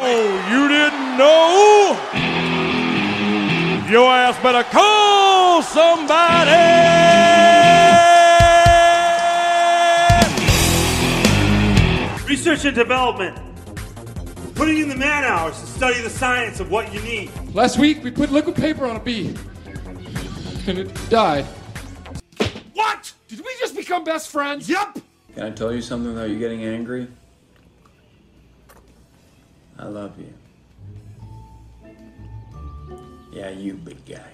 Oh, you didn't know? Your ass better call somebody. Research and development. Putting in the man hours to study the science of what you need. Last week we put liquid paper on a bee. And it died. What? Did we just become best friends? Yep! Can I tell you something without you getting angry? I love you. Yeah, you big guy.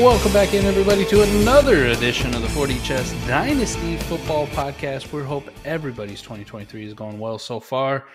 Welcome back in, everybody, to another edition of the 4D Chess Dynasty Football Podcast. We hope everybody's 2023 is going well so far.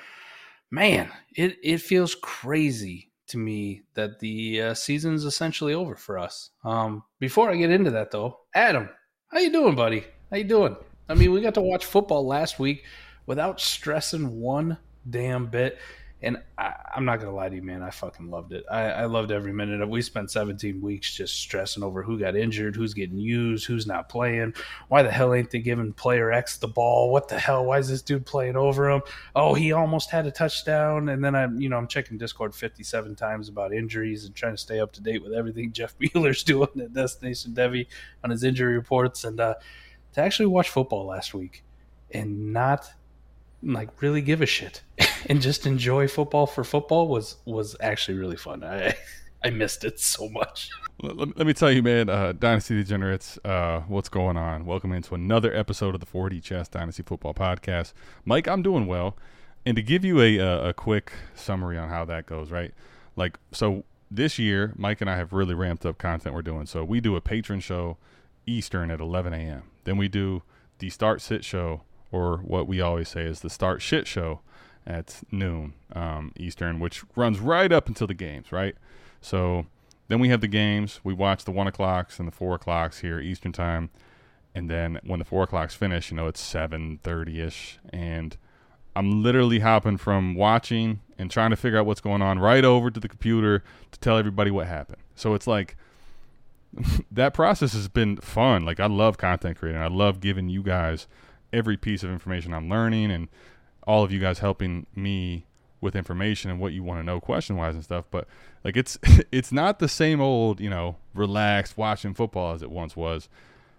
Man, it, it feels crazy to me that the uh, season's essentially over for us. Um, before I get into that, though, Adam, how you doing, buddy? How you doing? I mean, we got to watch football last week without stressing one damn bit. And I, I'm not gonna lie to you, man. I fucking loved it. I, I loved every minute of. We spent 17 weeks just stressing over who got injured, who's getting used, who's not playing. Why the hell ain't they giving player X the ball? What the hell? Why is this dude playing over him? Oh, he almost had a touchdown. And then I'm, you know, I'm checking Discord 57 times about injuries and trying to stay up to date with everything Jeff Mueller's doing at Destination Devy on his injury reports. And uh, to actually watch football last week and not like really give a shit and just enjoy football for football was was actually really fun. I I missed it so much. Let, let- let me tell you, man, uh, Dynasty Degenerates, uh, what's going on? Welcome into another episode of the 4D Chess Dynasty Football Podcast. Mike, I'm doing well. And to give you a, a, a quick summary on how that goes, right? Like, so this year, Mike and I have really ramped up content we're doing. So we do a Patreon show Eastern at 11 a.m. Then we do the Start Sit show, or what we always say is the Start Shit show at noon um, Eastern, which runs right up until the games, right? So then we have the games. We watch the one o'clocks and the four o'clocks here Eastern time, and then when the four o'clocks finish, you know it's seven thirty ish, and I'm literally hopping from watching and trying to figure out what's going on right over to the computer to tell everybody what happened. So it's like that process has been fun. Like I love content creating. I love giving you guys every piece of information I'm learning and all of you guys helping me with information and what you want to know question wise and stuff. But like it's it's not the same old, you know, relaxed watching football as it once was.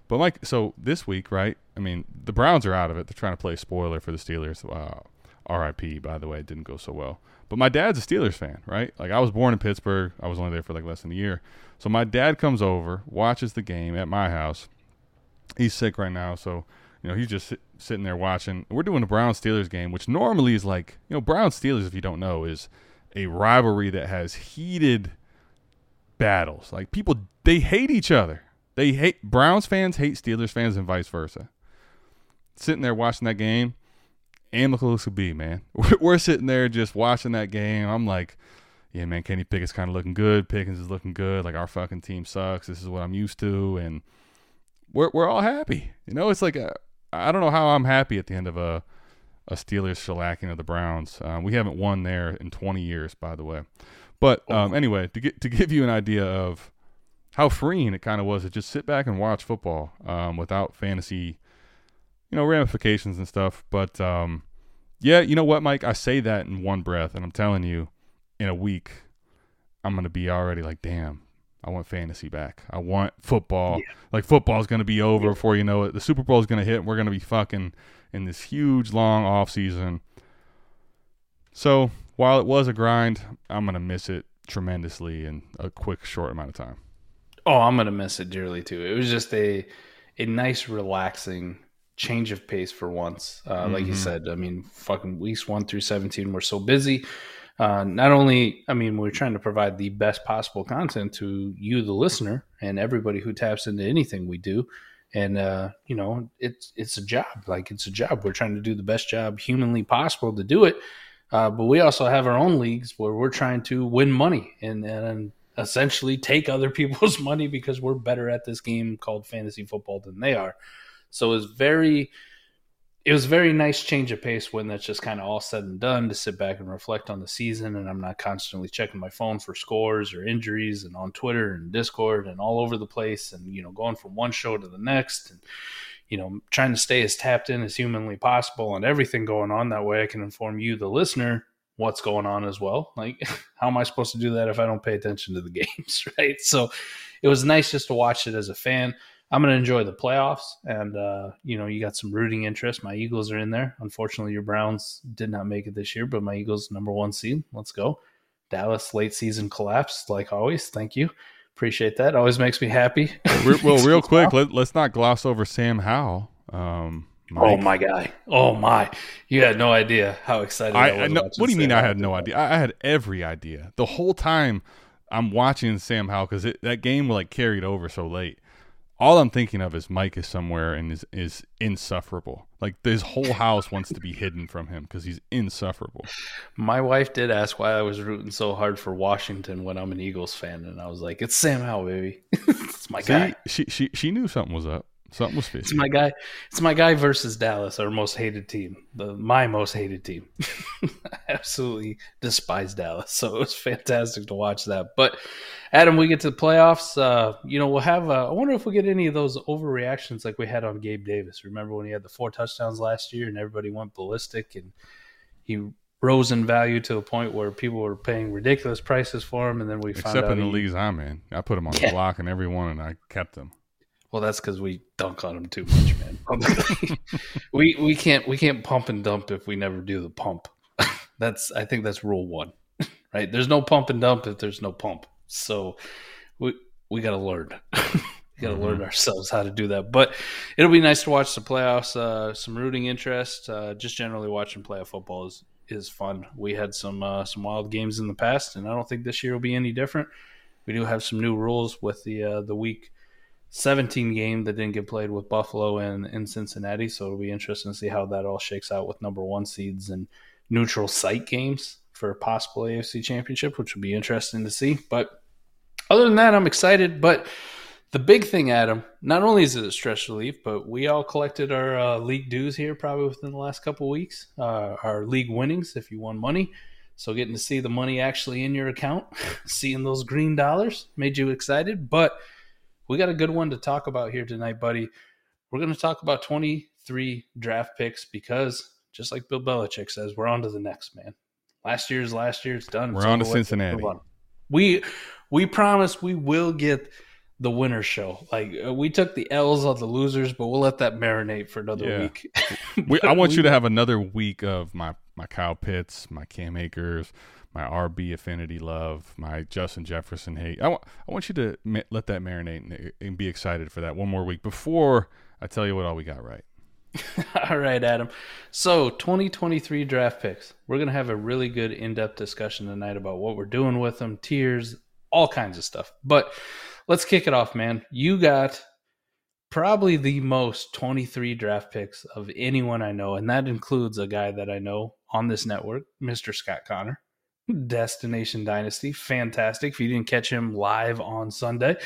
But Mike, so this week, right? I mean, the Browns are out of it. They're trying to play spoiler for the Steelers. Uh, R.I.P. By the way, it didn't go so well. But my dad's a Steelers fan, right? Like I was born in Pittsburgh. I was only there for like less than a year. So my dad comes over, watches the game at my house. He's sick right now, so you know he's just sit, sitting there watching. We're doing a Brown Steelers game, which normally is like you know Brown Steelers, if you don't know, is a rivalry that has heated battles. Like people, they hate each other. They hate Browns fans hate Steelers fans and vice versa. Sitting there watching that game, amicable as could be, man. We're, we're sitting there just watching that game. I'm like, yeah, man, Kenny Pickett's kind of looking good. Pickens is looking good. Like our fucking team sucks. This is what I'm used to, and we're we're all happy. You know, it's like a, I don't know how I'm happy at the end of a a Steelers shellacking of the Browns. Um, we haven't won there in 20 years, by the way. But um, anyway, to get to give you an idea of how freeing it kind of was to just sit back and watch football um, without fantasy, you know, ramifications and stuff. But um, yeah, you know what, Mike? I say that in one breath, and I'm telling you, in a week, I'm gonna be already like, damn, I want fantasy back. I want football. Like football's going to be over before you know it. The Super Bowl's going to hit. And we're going to be fucking in this huge long off season. So while it was a grind, I'm going to miss it tremendously in a quick, short amount of time. Oh, I'm gonna miss it dearly too. It was just a a nice, relaxing change of pace for once. Uh, Like you Mhm. said, I mean, fucking weeks one through seventeen, we're so busy. Uh, not only, I mean, we're trying to provide the best possible content to you, the listener, and everybody who taps into anything we do. And uh, you know, it's it's a job. Like it's a job. We're trying to do the best job humanly possible to do it. Uh, but we also have our own leagues where we're trying to win money and, and essentially take other people's money because we're better at this game called fantasy football than they are. So it's very, it was a very nice change of pace when that's just kind of all said and done to sit back and reflect on the season. And I'm not constantly checking my phone for scores or injuries and on Twitter and Discord and all over the place and, you know, going from one show to the next and, you know, trying to stay as tapped in as humanly possible on everything going on. That way I can inform you, the listener, what's going on as well. Like, how am I supposed to do that if I don't pay attention to the games, right? So it was nice just to watch it as a fan. I'm going to enjoy the playoffs. And, uh, you know, you got some rooting interest. My Eagles are in there. Unfortunately, your Browns did not make it this year, but my Eagles, number one seed. Let's go. Dallas, late season collapse, like always. Thank you. Appreciate that. Always makes me happy. Re- well, real quick, let, let's not gloss over Sam Howell. Um, Oh my guy! Oh my! You had no idea how excited I, I, was. I know, what do you mean? I had no do idea. I, I had every idea the whole time. I'm watching Sam Howell because that game like carried over so late. All I'm thinking of is Mike is somewhere and is is insufferable. Like his whole house wants to be hidden from him because he's insufferable. My wife did ask why I was rooting so hard for Washington when I'm an Eagles fan, and I was like, "It's Sam Howell, baby. it's my See, guy. she she she knew something was up. Something was It's my guy. It's my guy versus Dallas, our most hated team. The my most hated team. Absolutely despise Dallas, so it was fantastic to watch that. But Adam, we get to the playoffs. Uh, you know, we'll have. Uh, I wonder if we get any of those overreactions like we had on Gabe Davis. Remember when he had the four touchdowns last year and everybody went ballistic and he rose in value to a point where people were paying ridiculous prices for him, and then we found Except in the he- leagues I'm in, I put him on Yeah. the block and everyone, and I kept him. Well, that's because we dunk on him too much, man. We we can't we can't pump and dump if we never do the pump. that's I think that's rule one, right? There's no pump and dump if there's no pump. So we we got to learn. we got to learn ourselves how to do that. But it'll be nice to watch the playoffs. Uh, some rooting interest. Uh, just generally watching playoff football is is fun. We had some uh, some wild games in the past, and I don't think this year will be any different. We do have some new rules with the uh, the week 17 game that didn't get played with Buffalo and in Cincinnati. So it'll be interesting to see how that all shakes out with number one seeds and neutral site games for a possible AFC championship, which would be interesting to see. But other than that, I'm excited. But the big thing, Adam, not only is it a stress relief, but we all collected our uh, league dues here probably within the last couple weeks, uh, our league winnings if you won money. So getting to see the money actually in your account, seeing those green dollars made you excited. But we got a good one to talk about here tonight, buddy. We're going to talk about 23 draft picks because, just like Bill Belichick says, we're on to the next, man. Last year's last year. It's done. We're on to. Cincinnati. On. We we promise we will get the winner show. Like uh, we took the L's on the losers, but we'll let that marinate for another Yeah. week. We, I want we- you to have another week of my my Kyle Pitts, my Cam Akers, my RB affinity love, my Justin Jefferson hate. I want want you to ma- let that marinate and, and be excited for that one more week before I tell you what all we got right. All right, Adam. So, 2023 draft picks. We're going to have a really good in depth discussion tonight about what we're doing with them, tiers, all kinds of stuff. But let's kick it off, man. You got probably the most 23 draft picks of anyone I know, and that includes a guy that I know on this network, Mr. Scott Connor. Destination Dynasty, fantastic. If you didn't catch him live on Sunday,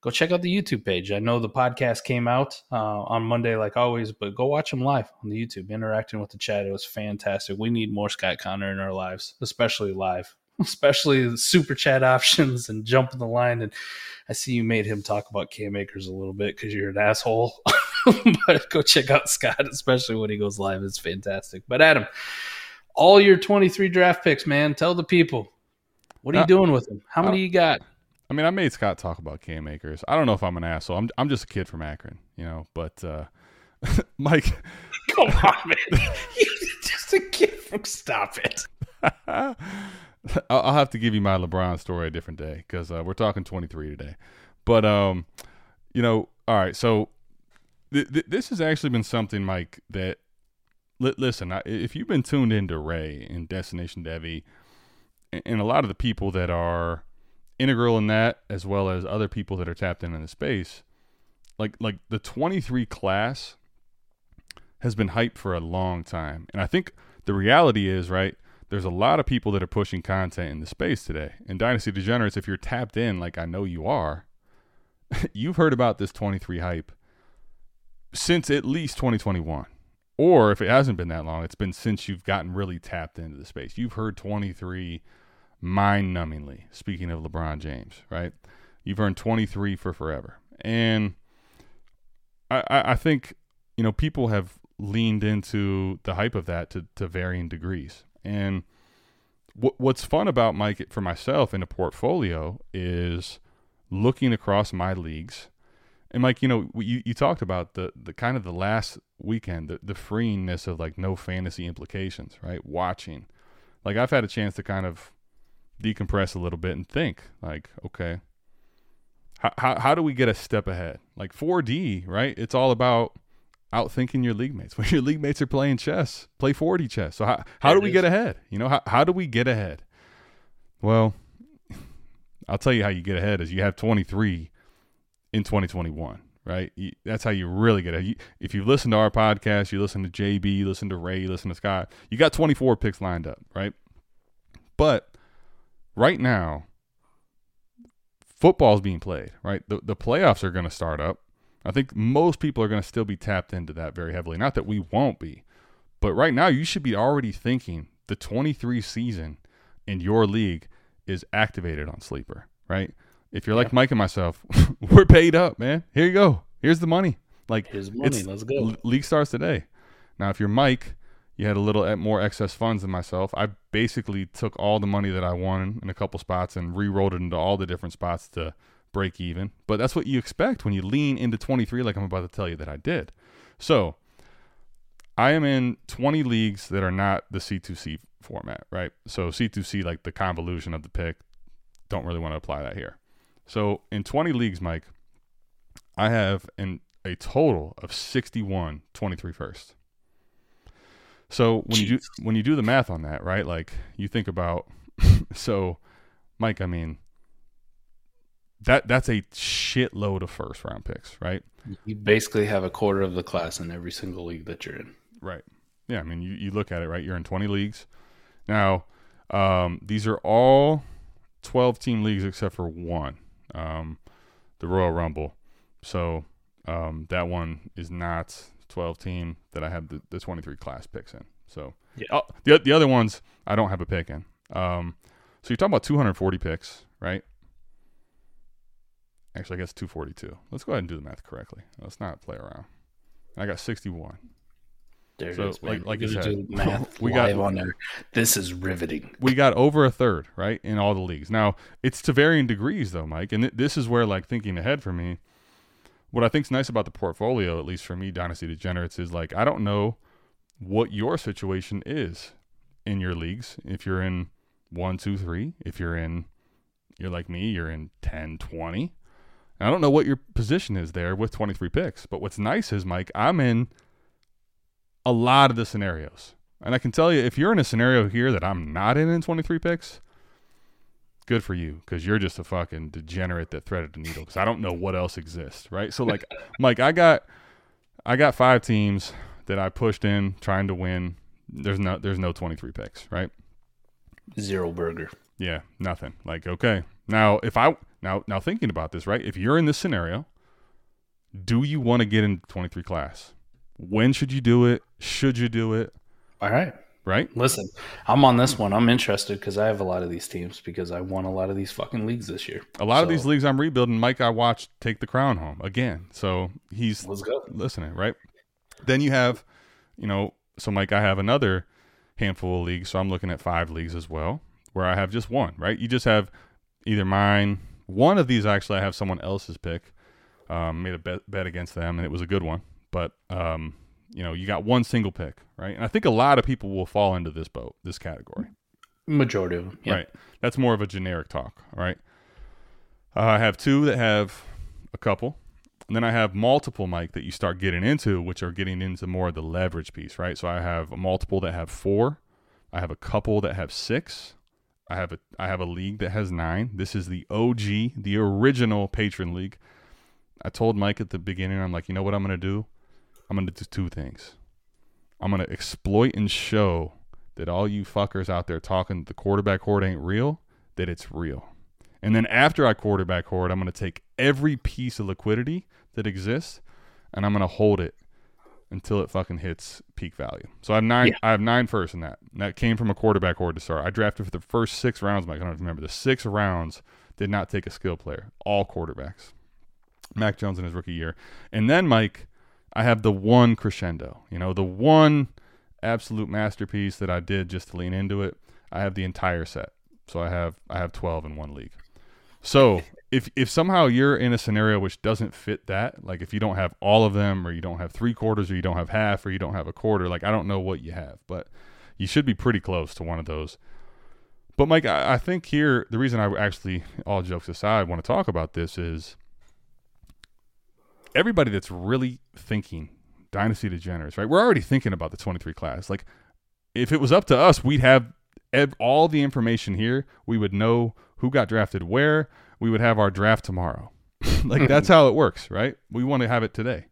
go check out the YouTube page. I know the podcast came out uh, on Monday, like always, but go watch him live on the YouTube, interacting with the chat. It was fantastic. We need more Scott Connor in our lives, especially live, especially the super chat options and jumping the line. And I see you made him talk about Cam Akers a little bit because you're an asshole. but go check out Scott, especially when he goes live. It's fantastic. But Adam, all your 23 draft picks, man, tell the people. What are you Uh, doing with them? How many you got? I mean, I made Scott talk about Cam Akers. I don't know if I'm an asshole. I'm I'm just a kid from Akron, you know. But uh, Mike, Come on, man. You're just a kid from Stop It. I'll, I'll have to give you my LeBron story a different day because uh, we're talking 23 today. But um, you know, all right. So th- th- this has actually been something, Mike. That li- listen, I, if you've been tuned into Ray and Destination Devy, and, and a lot of the people that are integral in that, as well as other people that are tapped in in the space, like like the 23 class has been hyped for a long time, and I think the reality is right there's a lot of people that are pushing content in the space today. And Dynasty Degenerates, if you're tapped in, like I know you are, you've heard about this 23 hype since at least 2021. Or if it hasn't been that long, it's been since you've gotten really tapped into the space. You've heard 23 mind numbingly, speaking of LeBron James, right? You've earned 23 for forever. And I, I think, you know, people have leaned into the hype of that to, to varying degrees. And what what's fun about Mike for myself in a portfolio is looking across my leagues. And Mike, you know, you, you talked about the, the kind of the last weekend, the, the freeingness of like no fantasy implications, right? Watching. Like I've had a chance to kind of decompress a little bit and think like, okay, how, how, how do we get a step ahead? Like 4D, right? It's all about outthinking your league mates. When your league mates are playing chess, play 4D chess. So how, how do we get ahead? You know, how, how do we get ahead? Well, I'll tell you how you get ahead is you have 23 in 2021, right? That's how you really get it. If you listen to our podcast, you listen to JB, you listen to Ray, you listen to Scott, you got 24 picks lined up, right? But right now, football's being played, right? The, the playoffs are going to start up. I think most people are going to still be tapped into that very heavily. Not that we won't be, but right now you should be already thinking the 23 season in your league is activated on Sleeper, right? If you're like Mike and myself, we're paid up, man. Here you go. Here's the money. Like Here's money. Let's go. League starts today. Now, if you're Mike, you had a little more excess funds than myself. I basically took all the money that I won in a couple spots and re-rolled it into all the different spots to break even. But that's what you expect when you lean into 23, like I'm about to tell you that I did. So I am in 20 leagues that are not the C2C format, right? So C2C, like the convolution of the pick, don't really want to apply that here. So in 20 leagues, Mike, I have in a total of 61 23 first. So when you do when you do the math on that, right? Like you think about so Mike, I mean that that's a shitload of first round picks, right? You basically have a quarter of the class in every single league that you're in. Right. Yeah, I mean you, you look at it, right? You're in 20 leagues. Now, um, these are all 12 team leagues except for one, um, the Royal Rumble. So um, that one is not 12 team that I have the, the 23 class picks in. So Yeah. oh, the the other ones I don't have a pick in. Um, so you're talking about 240 picks, right? Actually, I guess 242. Let's go ahead and do the math correctly. Let's not play around. I got 61. There So, it is. like- like you said, math we got- on there. This is riveting. we got over a third, right, in all the leagues. Now, it's to varying degrees, though, Mike. And th- this is where, like, thinking ahead for me, what I think's nice about the portfolio, at least for me, Dynasty Degenerates, is like, I don't know what your situation is in your leagues. If you're in one, two, three, if you're in, you're like me, you're in 10, 20. I don't know what your position is there with 23 picks. But what's nice is, Mike, I'm in a lot of the scenarios. And I can tell you, if you're in a scenario here that I'm not in in 23 picks, good for you because you're just a fucking degenerate that threaded the needle. Because I don't know what else exists, right? So like, Mike, I got, I got five teams that I pushed in trying to win. There's no, there's no 23 picks, right? Zero burger. Yeah, nothing. Like, okay, now if I now now thinking about this, right? If you're in this scenario, do you want to get in 23 class? When should you do it? Should you do it? All right. Right? Listen, I'm on this one. I'm interested because I have a lot of these teams because I won a lot of these fucking leagues this year. A lot of these leagues I'm rebuilding. Mike, I watched take the crown home again, so he's listening, right? Then you have, you know, so Mike, I have another handful of leagues, so I'm looking at five leagues as well, where I have just one, right? You just have either mine, One of these actually I have someone else's pick. Um, made a bet, bet against them, and it was a good one. But um, you know, you got one single pick, right? And I think a lot of people will fall into this boat, this category. Majority of them. Yeah. Right. That's more of a generic talk, right? Uh, I have two that have a couple. And then I have multiple, Mike, that you start getting into, which are getting into more of the leverage piece, right? So I have a multiple that have four. I have a couple that have six. I have a I have a league that has nine. This is the OG, the original Patreon league. I told Mike at the beginning, I'm like, you know what I'm gonna do? I'm gonna do two things. I'm gonna exploit and show that all you fuckers out there talking the quarterback horde ain't real, that it's real. And then after I quarterback horde, I'm going to take every piece of liquidity that exists and I'm going to hold it until it fucking hits peak value. So I have nine. Yeah. I have nine first in that. And that came from a quarterback horde to start. I drafted for the first six rounds. Mike, I don't remember the six rounds. Did not take a skill player. All quarterbacks. Mac Jones in his rookie year, and then Mike, I have the one crescendo. You know, the one absolute masterpiece that I did just to lean into it. I have the entire set. So I have I have 12 in one league. So if if somehow you're in a scenario which doesn't fit that, like if you don't have all of them, or you don't have three quarters, or you don't have half, or you don't have a quarter, like I don't know what you have, but you should be pretty close to one of those. But Mike, I, I think here the reason I actually, all jokes aside, want to talk about this is everybody that's really thinking dynasty degenerates, right? We're already thinking about the 23 class. Like if it was up to us, we'd have ev- all the information here. We would know who got drafted where. We would have our draft tomorrow. like hmm. that's how it works, right? We want to have it today.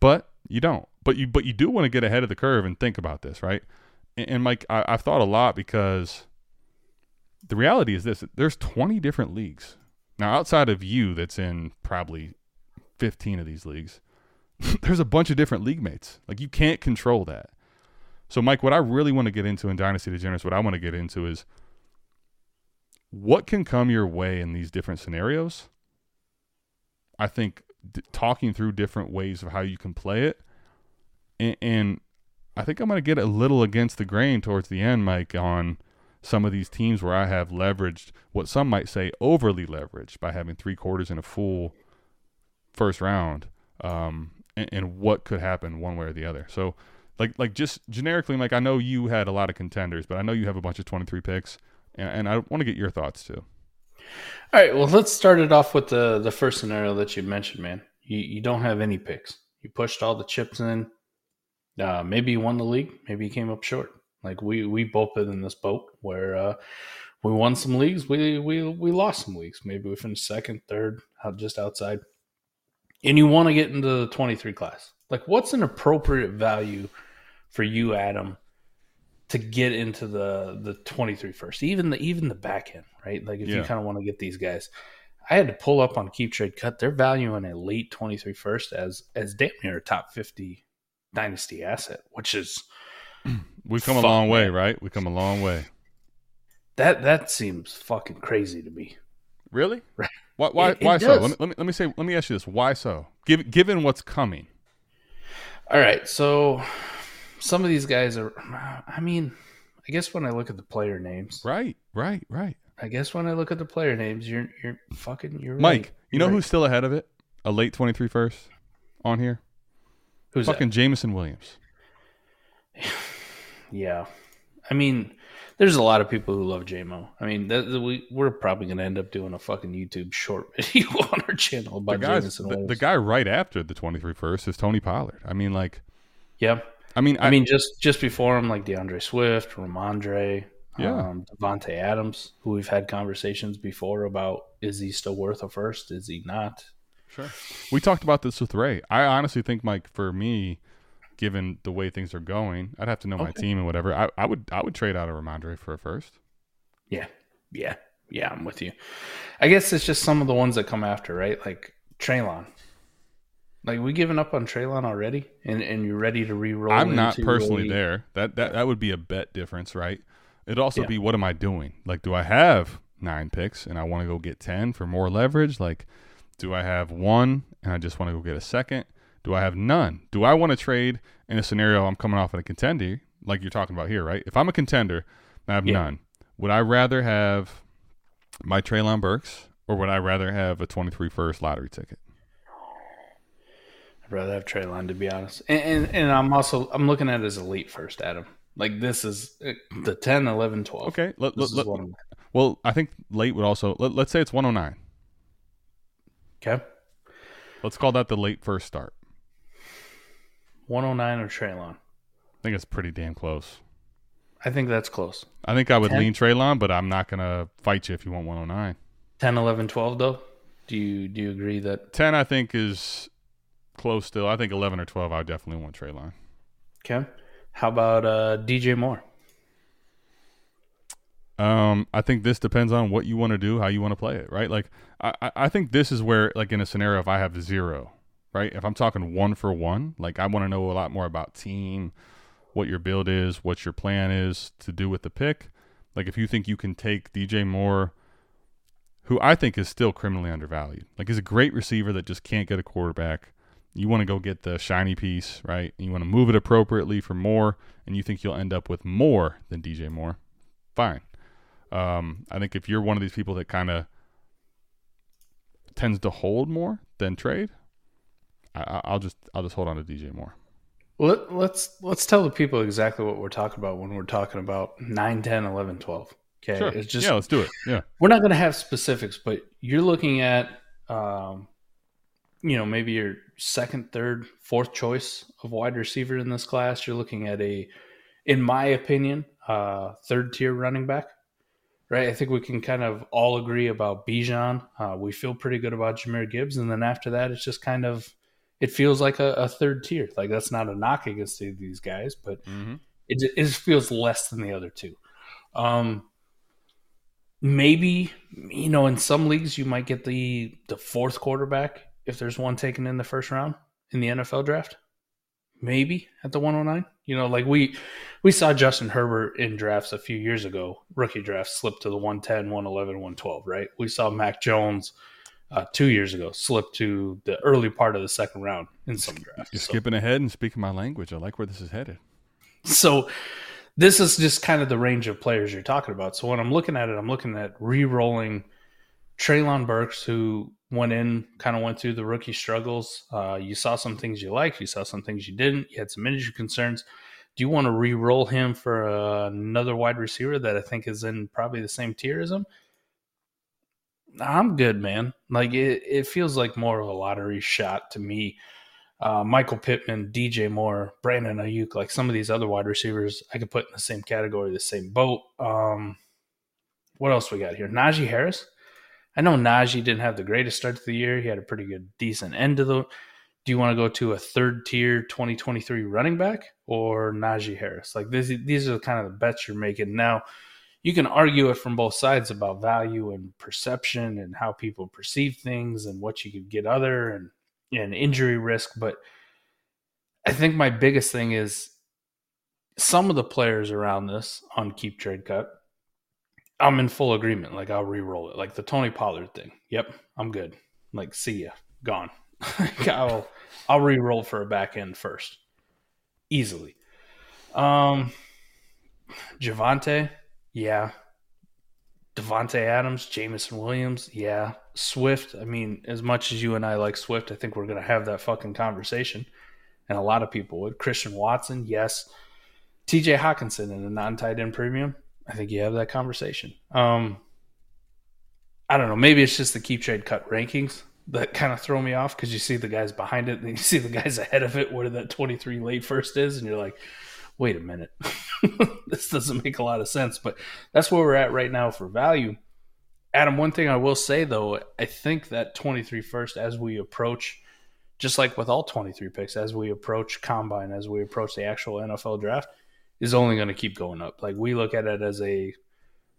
But you don't. But you but you do want to get ahead of the curve and think about this, right? And, and Mike, I, I've thought a lot because the reality is this: there's 20 different leagues now outside of you. That's in probably 15 of these leagues. there's a bunch of different league mates. Like you can't control that. So, Mike, what I really want to get into in Dynasty Degenerates, what I want to get into is what can come your way in these different scenarios. I think d- talking through different ways of how you can play it, and, and I think I'm going to get a little against the grain towards the end, Mike, on some of these teams where I have leveraged what some might say overly leveraged by having three quarters and a full first round, um, and, and what could happen one way or the other. So like like just generically, like I know you had a lot of contenders, but I know you have a bunch of twenty three picks, and, and I want to get your thoughts too. All right. Well, let's start it off with the the first scenario that you mentioned, man. You you don't have any picks. You pushed all the chips in. Uh, maybe you won the league. Maybe you came up short. Like we we both been in this boat where uh, we won some leagues. We we we lost some leagues. Maybe we finished second, third, just outside. And you want to get into the twenty three class. Like, what's an appropriate value for you, Adam, to get into the the 23 first, even the even the back end, right? Like if you kind of want to get these guys. I had to pull up on Keep Trade Cut. They're valuing a late 23 first as as damn near a top 50 dynasty asset, which is We've come a long way, right? We've come a long way. that that seems fucking crazy to me. Really? Right. Why? Why? It- it why so? Let me, let me let me say. Let me ask you this: Why so? Given given what's coming, All right, so some of these guys are I mean, I guess when I look at the player names, right? Right? Right? I guess when I look at the player names, you're you're fucking you're Mike, right. you know You're who's still ahead of it? A late 23 first on here. who's Fucking Jameson Williams. Yeah, I mean, there's a lot of people who love Jamo. I mean, that, that we we're probably gonna end up doing a fucking YouTube short video on our channel The about guy, Jameson the, the guy right after the 23 first is Tony Pollard. I mean, like, yeah, I mean, I, mean, just just before him, like DeAndre Swift, Rhamondre, Yeah. um, Davante Adams, who we've had conversations before about is he still worth a first? Is he not? Sure. We talked about this with Ray. I honestly think, Mike, for me, given the way things are going, I'd have to know my team and whatever. I, I would I would trade out a Rhamondre for a first. Yeah, yeah, yeah. I'm with you. I guess it's just some of the ones that come after, right? Like Treylon. Like we giving up on Treylon already, and and you're ready to re-roll. I'm not personally a- there. That that that would be a bet difference, right? It'd also Yeah. be what am I doing? Like, do I have nine picks and I want to go get ten for more leverage? Like, do I have one and I just want to go get a second? Do I have none? Do I want to trade in a scenario I'm coming off of a contender, like you're talking about here, right? If I'm a contender I have Yeah. none, would I rather have my Treylon Burks, or would I rather have a 23 first lottery ticket? I'd rather have Treylon to be honest. And, and and I'm also I'm looking at it as a late first, Adam. Like this is uh, the 10, 11, 12. Okay, let, let, let- well, I think late would also. Let, let's say it's 109. Okay. Let's call that the late first start. 109 or Treylon. I think it's pretty damn close. I think that's close. I think I would 10? lean Treylon, but I'm not gonna fight you if you want 109. 10, 11, 12 though. Do you do you agree that 10, I think, is close still. I think 11 or 12, I definitely want Treylon. okay? How about uh, DJ Moore? Um, I think this depends on what you want to do, how you want to play it, right? Like, I, I- I think this is where, like, in a scenario, if I have zero, right? If I'm talking one for one, like, I want to know a lot more about team, what your build is, what your plan is to do with the pick. Like, if you think you can take DJ Moore, who I think is still criminally undervalued, like, he's a great receiver that just can't get a quarterback. You want to go get the shiny piece, right? You want to move it appropriately for more, and you think you'll end up with more than DJ Moore. Fine. Um, I think if you're one of these people that kind of tends to hold more than trade, I, I'll just I'll just hold on to DJ Moore. Let, let's let's tell the people exactly what we're talking about when we're talking about 9, 10, 11, 12. Okay. Sure. It's just yeah, let's do it. Yeah. we're not going to have specifics, but you're looking at, um, you know, maybe your second, third, fourth choice of wide receiver in this class. You're looking at a, in my opinion, uh, third tier running back. Right, I think we can kind of all agree about Bijan. Uh, we feel pretty good about Jahmyr Gibbs, and then after that, it's just kind of, it feels like a, a third tier. Like that's not a knock against these guys, but Mm-hmm. it, it just feels less than the other two. Um, maybe you know in some leagues you might get the the fourth quarterback if there's one taken in the first round in the NFL draft. Maybe at the 109. You know, like we we saw Justin Herbert in drafts a few years ago, rookie draft slip to the 110, 111, 112, right? We saw Mac Jones uh, two years ago slip to the early part of the second round in some drafts. You're So- skipping ahead and speaking my language. I like where this is headed. so this is just kind of the range of players you're talking about. So when I'm looking at it, I'm looking at re-rolling Treylon Burks, who went in, kind of went through the rookie struggles. Uh, you saw some things you liked, you saw some things you didn't. You had some injury concerns. Do you want to re-roll him for uh, another wide receiver that I think is in probably the same tier as him? I'm good, man. Like it, it feels like more of a lottery shot to me uh, Michael Pittman, DJ Moore, Brandon Aiyuk, like some of these other wide receivers, I could put in the same category, the same boat. Um, what else we got here? Najee Harris. I know Najee didn't have the greatest start to the year. He had a pretty good, decent end to the. Do you want to go to a third tier 2023 running back or Najee Harris? Like this, these are kind of the bets you're making now. You can argue it from both sides about value and perception and how people perceive things and what you could get other and and injury risk. But I think my biggest thing is some of the players around this on keep trade cut. I'm in full agreement. Like I'll re-roll it. Like the Tony Pollard thing. Yep, I'm good. Like see ya, gone. I'll I'll re-roll for a back end first, easily. Um, Javante, yeah. Davante Adams, Jameson Williams, yeah. Swift, I mean, as much as you and I like Swift, I think we're going to have that fucking conversation. And a lot of people would. Christian Watson, yes. TJ Hockenson in a non tight end premium, I think you have that conversation. Um, I don't know. Maybe it's just the keep trade cut rankings that kind of throw me off because you see the guys behind it and you see the guys ahead of it where that 23 late first is, and you're like, wait a minute. this doesn't make a lot of sense. But that's where we're at right now for value. Adam, one thing I will say though, I think that 23 first, as we approach, just like with all 23 picks, as we approach combine, as we approach the actual NFL draft, is only going to keep going up. Like we look at it as a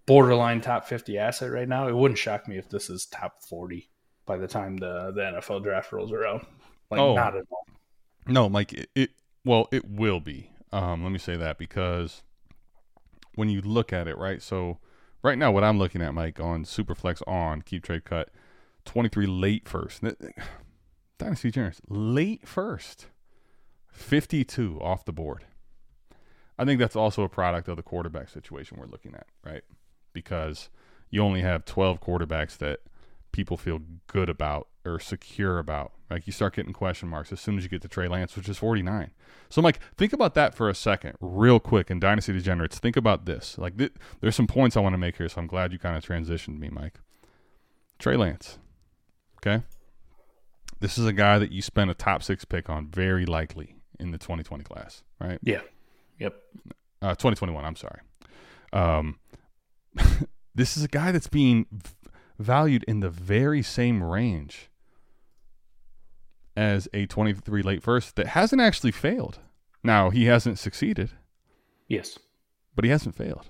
borderline top 50 asset right now. It wouldn't shock me if this is top 40 by the time the, the NFL draft rolls around. Like Oh. not at all. No, Mike. It, it well, it will be. Um, let me say that because when you look at it, right? So right now, what I'm looking at, Mike, on Superflex on Keep Trade Cut, 23 late first. Dynasty Generous late first, 52 off the board. I think that's also a product of the quarterback situation we're looking at, right? Because you only have 12 quarterbacks that people feel good about or secure about. Like you start getting question marks as soon as you get to Trey Lance, which is 49. So, Mike, think about that for a second, real quick. In Dynasty Degenerates, think about this. Like, th- there's some points I want to make here, so I'm glad you kind of transitioned me, Mike. Trey Lance, okay? This is a guy that you spent a top six pick on, very likely in the 2020 class, right? Yeah. Yep. Uh, 2021. I'm sorry. Um, this is a guy that's being v- valued in the very same range as a 23 late first that hasn't actually failed. Now, he hasn't succeeded, Yes. but he hasn't failed.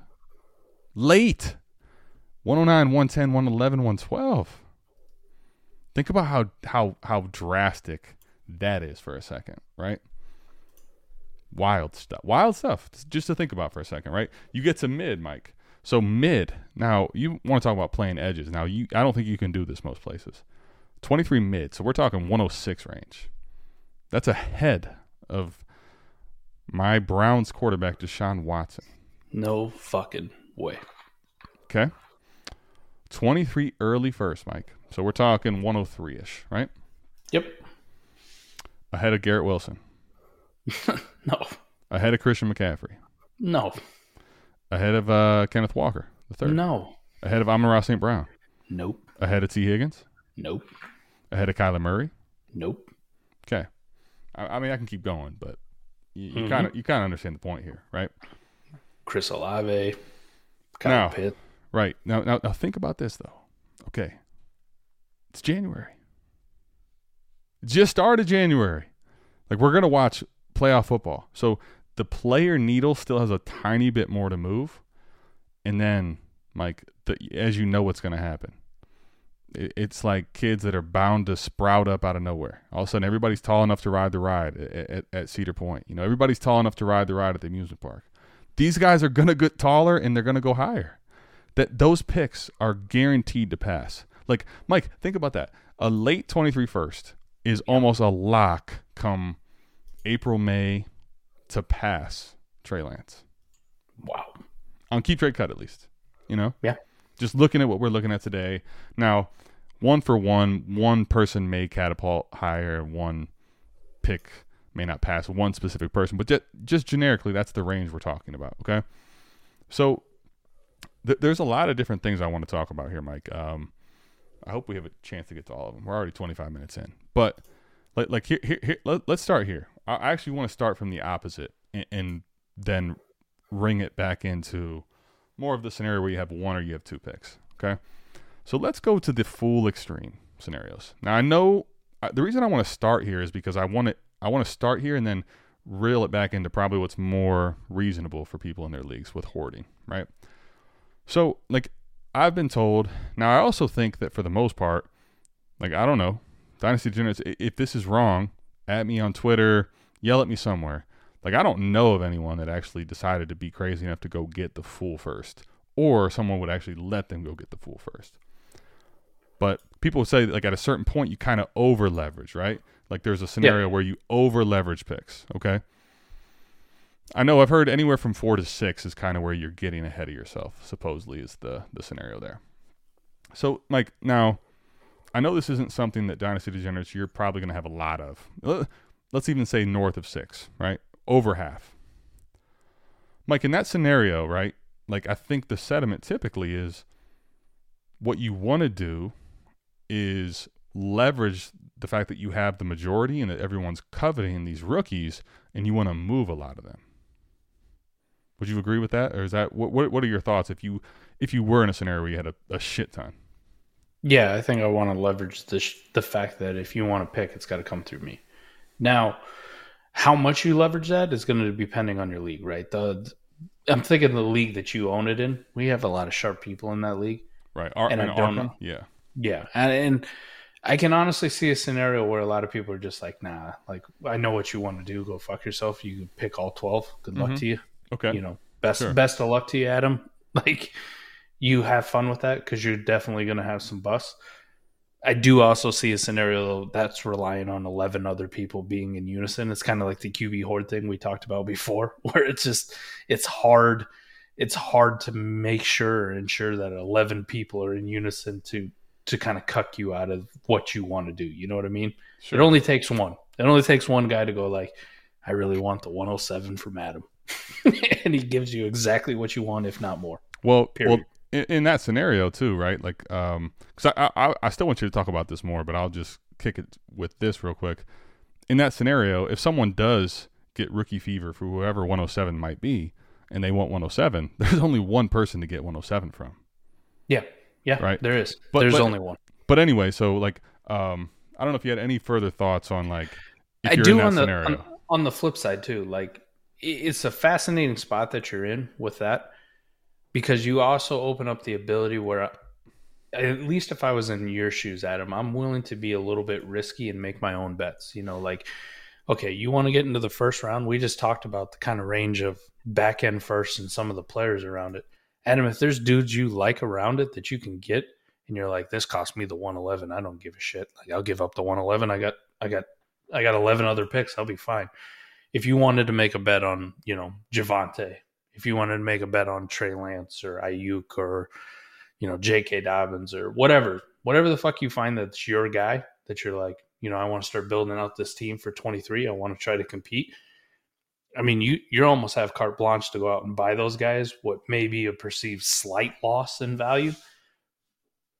Late 109, 110, 111, 112. Think about how how how drastic that is for a second, right? Wild stuff. Wild stuff. Just to think about for a second, right? You get to mid, Mike. So mid. Now you want to talk about playing edges. Now you, I don't think you can do this most places. Twenty three mid. So we're talking one hundred six range. That's ahead of my Browns quarterback Deshaun Watson. No fucking way. Okay. 23 early first, Mike. So we're talking 103 ish, right? Yep. Ahead of Garrett Wilson. No. Ahead of Christian McCaffrey. No. Ahead of uh, Kenneth Walker, the third. No. Ahead of Amon St. Brown. Nope. Ahead of Tee Higgins. Nope. Ahead of Kyler Murray. Nope. Okay. I, I mean, I can keep going, but you kind of you mm-hmm. kind of understand the point here, right? Chris Olave. Kyle Now- Pitt. Right. Now, now, now think about this though. Okay. It's January. Just started January. Like we're gonna watch playoff football. So the player needle still has a tiny bit more to move. And then, Mike, the, as you know what's gonna happen. It, it's like kids that are bound to sprout up out of nowhere. All of a sudden, everybody's tall enough to ride the ride at, at, at Cedar Point. You know, everybody's tall enough to ride the ride at the amusement park. These guys are gonna get taller and they're gonna go higher that those picks are guaranteed to pass. Like Mike, think about that. A late 23 first is almost a lock come April May to pass Trey Lance Wow. on keep trade cut at least. You know, Yeah. just looking at what we're looking at today. Now, one for one, one person may catapult higher, one pick may not pass one specific person, but just, just generically, that's the range we're talking about. Okay, so th- there's a lot of different things I want to talk about here, Mike. Um, I hope we have a chance to get to all of them. We're already 25 minutes in, but like, like here, here, here let, let's start here. I I actually want to start from the opposite and, and then ring it back into more of the scenario where you have one or you have two picks. Okay, so let's go to the full extreme scenarios. Now I know uh, the reason I want to start here is because I want it. I want to start here and then reel it back into probably what's more reasonable for people in their leagues with hoarding, right? So, like, I've been told. Now, I also think that for the most part, like, I don't know, Dynasty Degenerates, if this is wrong, at me on Twitter, yell at me somewhere. Like, I don't know of anyone that actually decided to be crazy enough to go get the full first, or someone would actually let them go get the full first. But people say, like, at a certain point, you kind of over leverage, right? Like, there's a scenario where you over leverage picks, okay? I know I've heard anywhere from four to six is kind of where you're getting ahead of yourself, supposedly, is the, the scenario there. So, like now, I know this isn't something that Dynasty Degenerates you're probably going to have a lot of. Let- Let's even say north of six, right? Over half. Mike, in that scenario, right? Like, I think the sentiment typically is what you want to do is leverage the fact that you have the majority and that everyone's coveting these rookies and you want to move a lot of them. Would you agree with that, or is that what? What, what are your thoughts if you if you were in a scenario where you had a, a shit ton? Yeah, I think I want to leverage the sh- the fact that if you want to pick, it's got to come through me. Now, how much you leverage that is going to be depending on your league, right? The I'm thinking the league that you own it in. We have a lot of sharp people in that league. Right. Ar- And I don't Arkham? know. Yeah. Yeah, and, and I can honestly see a scenario where a lot of people are just like, "Nah, like I know what you want to do. Go fuck yourself. You can pick all twelve. Good luck Mhm. to you. Okay. You know, best Sure. best of luck to you, Adam. Like, you have fun with that because you're definitely going to have some busts. I do also see a scenario that's relying on 11 other people being in unison. It's kind of like the QB horde thing we talked about before, where it's just, it's hard. it's hard to make sure ensure that 11 people are in unison to to kind of cuck you out of what you want to do. You know what I mean? Sure. It only takes one. It only takes one guy to go like, I really want the 107 from Adam. and he gives you exactly what you want, if not more. Well, Period. well, in, in, that scenario too, right? Like, um, because I, I, I still want you to talk about this more, but I'll just kick it with this real quick. In that scenario, if someone does get rookie fever for whoever 107 might be, and they want 107, there's only one person to get 107 from. Yeah, yeah, right. There is. But, there's but, only one. But anyway, so like, um, I don't know if you had any further thoughts on like I do on the on, on, the flip side too. Like it's a fascinating spot that you're in with that because you also open up the ability where at least if I was in your shoes, Adam, I'm willing to be a little bit risky and make my own bets. You know, like okay, you want to get into the first round. We just talked about the kind of range of back end first and some of the players around it. Adam, if there's dudes you like around it that you can get, and you're like, this cost me the 111. I don't give a shit. Like I'll give up the 111. I got, I got, I got 11 other picks. I'll be fine. If you wanted to make a bet on, you know, Javonte, if you wanted to make a bet on Trey Lance or Aiyuk or, you know, J.K. Dobbins or whatever, whatever the fuck you find that's your guy that you're like, you know, I want to start building out this team for 23. I want to try to compete. I mean, you you almost have carte blanche to go out and buy those guys. What may be a perceived slight loss in value,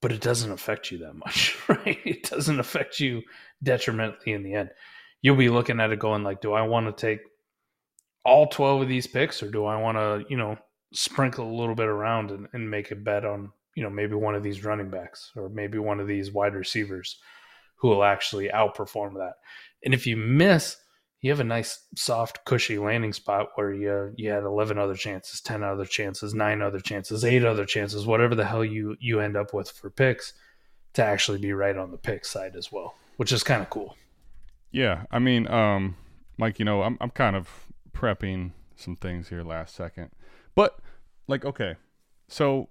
but it doesn't affect you that much, right? It doesn't affect you detrimentally in the end. You'll be looking at it going like, do I want to take all 12 of these picks or do I want to, you know, sprinkle a little bit around and, and make a bet on, you know, maybe one of these running backs or maybe one of these wide receivers who will actually outperform that. And if you miss, you have a nice, soft, cushy landing spot where you you had eleven other chances, ten other chances, nine other chances, eight other chances, whatever the hell you you end up with for picks, to actually be right on the pick side as well, which is kind of cool. Yeah, I mean, um, Mike, you know, I'm I'm kind of prepping some things here last second, but like, okay, so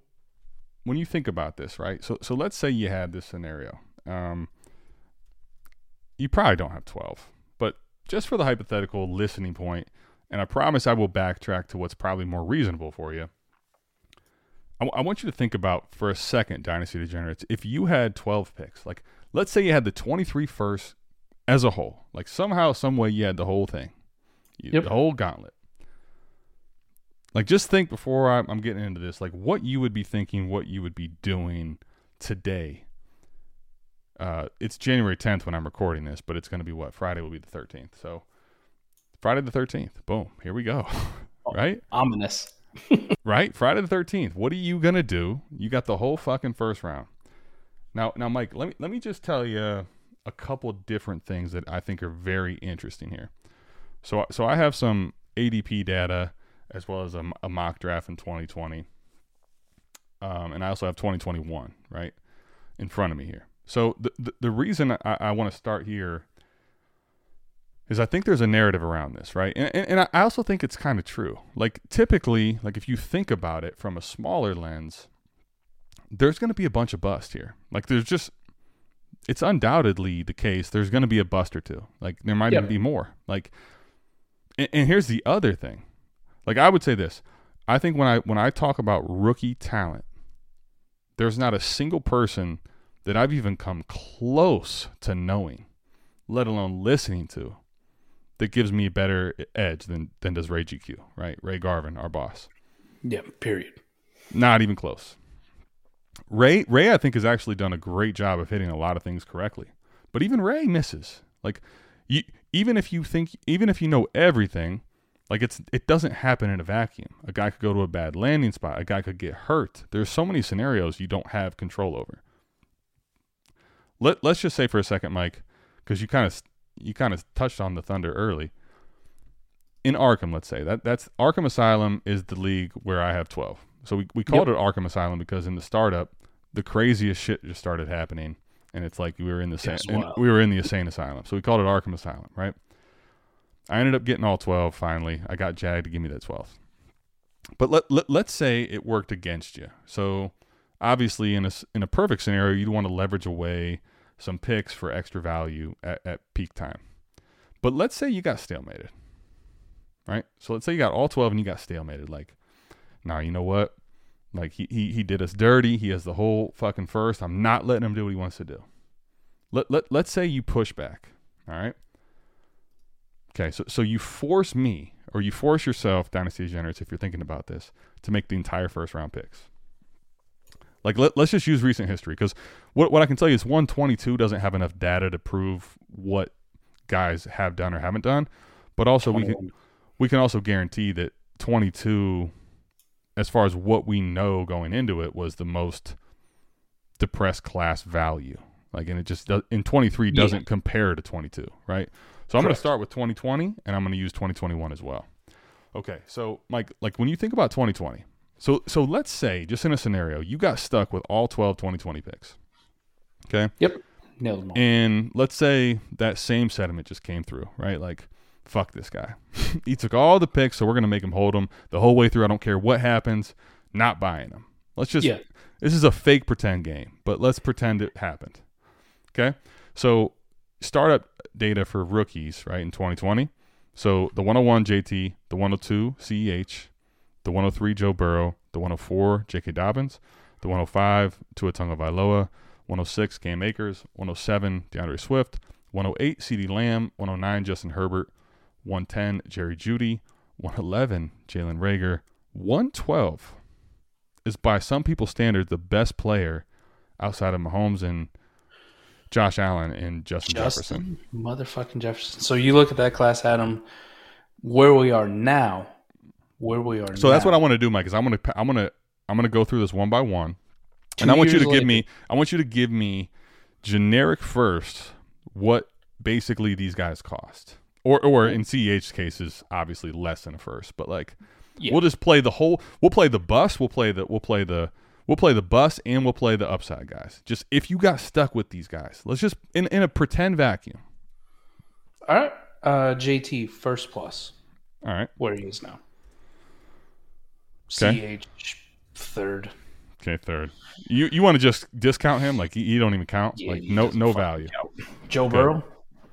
when you think about this, right? So so let's say you had this scenario. Um, you probably don't have 12, but just for the hypothetical listening point, and I promise I will backtrack to what's probably more reasonable for you. I, w- I want you to think about for a second, Dynasty Degenerates, if you had 12 picks, like let's say you had the 23 first as a whole, like somehow, some way you had the whole thing, you, yep. the whole gauntlet. Like just think before I'm, I'm getting into this, like what you would be thinking, what you would be doing today uh, it's January 10th when I'm recording this, but it's going to be what? Friday will be the 13th. So Friday the 13th. Boom. Here we go. right? Ominous. right? Friday the 13th. What are you going to do? You got the whole fucking first round. Now, now, Mike, let me let me just tell you a couple different things that I think are very interesting here. So, so I have some ADP data as well as a, a mock draft in 2020, um, and I also have 2021 right in front of me here. So the the, the reason I, I want to start here is I think there's a narrative around this, right? And, and, and I also think it's kind of true. Like typically, like if you think about it from a smaller lens, there's going to be a bunch of bust here. Like there's just, it's undoubtedly the case. There's going to be a bust or two. Like there might yep. even be more. Like, and, and here's the other thing. Like I would say this. I think when I when I talk about rookie talent, there's not a single person that I've even come close to knowing, let alone listening to, that gives me a better edge than than does Ray GQ, right? Ray Garvin, our boss. Yeah, period. Not even close. Ray Ray I think has actually done a great job of hitting a lot of things correctly. But even Ray misses. Like you even if you think even if you know everything, like it's it doesn't happen in a vacuum. A guy could go to a bad landing spot, a guy could get hurt. There's so many scenarios you don't have control over let let's just say for a second, Mike, because you kind of you kind of touched on the Thunder early. In Arkham, let's say that that's Arkham Asylum is the league where I have twelve. So we we called yep. it Arkham Asylum because in the startup, the craziest shit just started happening, and it's like we were in the same we were in the insane asylum. So we called it Arkham Asylum, right? I ended up getting all twelve finally. I got Jag to give me that twelve. But let, let let's say it worked against you. So obviously in a in a perfect scenario, you'd want to leverage away some picks for extra value at, at peak time. But let's say you got stalemated, right? So let's say you got all 12 and you got stalemated. Like Now you know what? Like he, he he did us dirty. He has the whole fucking first. I'm not letting him do what he wants to do. Let let let's say you push back. All right. Okay, so so you force me or you force yourself, Dynasty Degenerates, if you're thinking about this, to make the entire first round picks. Like let, let's just use recent history because what what I can tell you is 122 doesn't have enough data to prove what guys have done or haven't done, but also we can we can also guarantee that 22 as far as what we know going into it was the most depressed class value. Like and it just does, in 23 doesn't compare to 22, right? So I'm going to start with 2020 and I'm going to use 2021 as well. Okay, so Mike, like when you think about 2020, so so let's say just in a scenario, you got stuck with all 12 2020 picks. Okay? Yep. Nailed them all. And let's say that same sentiment just came through, right? Like, fuck this guy. he took all the picks, so we're gonna make him hold them the whole way through. I don't care what happens. Not buying them. Let's just. Yeah. This is a fake pretend game, but let's pretend it happened. Okay. So startup data for rookies, right, in 2020. So the 101 JT, the 102 CEH, the 103 Joe Burrow, the 104 J.K. Dobbins, the 105 Tua Tagovailoa, 106 Cam Akers, 107 D'Andre Swift, 108 CeeDee Lamb, 109 Justin Herbert, 110 Jerry Jeudy, 111 Jalen Reagor, 112 is by some people's standards the best player outside of Mahomes and Josh Allen and Justin, Jefferson. Motherfucking Jefferson. So you look at that class, Adam, where we are now, where we are So now. that's what I want to do, Mike. Is I'm gonna I'm gonna I'm gonna go through this one by one, Two and I want you to give me I want you to give me generic first what basically these guys cost, or or in CEH's cases obviously less than a first, but like Yeah. we'll just play the whole. We'll play the bus. We'll play the we'll play the we'll play the bus and we'll play the upside guys. Just if you got stuck with these guys, let's just in in a pretend vacuum. All right. Uh, JT, first plus, All right. where he is now. Okay. CH, third. Okay. Third. You you want to just discount him? Like you, you don't even count? Yeah, like no no value. count. Joe Burrow,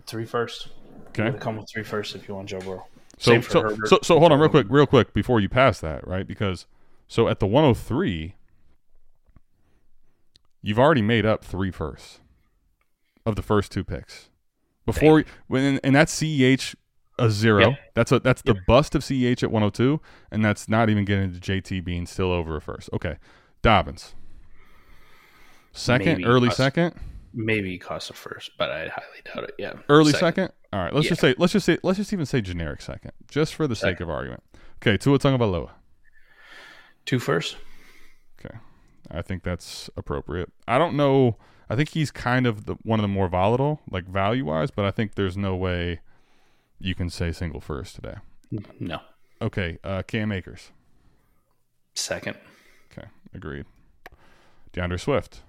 three first. Okay. Come with three first if you want Joe Burrow. So so, so so hold on real quick, real quick before you pass that, right? Because so at the 103, you've already made up three firsts of the first two picks. Before when and that's CEH a zero. That's a that's the bust of CEH at 102, and that's not even getting to JT being still over a first. Okay, Dobbins. Second, Maybe early us. second, Maybe cost costs a first, but I highly doubt it. Yeah. early second. All right, let's Yeah. just say let's just say let's just even say generic second, just for the sake of argument. Okay, Tua Tagovailoa. Two first. Okay, I think that's appropriate. I don't know. I think he's kind of the one of the more volatile, like value wise, but I think there's no way you can say single first today. No. Okay, uh, Cam Akers. Second. Okay, agreed. D'Andre Swift.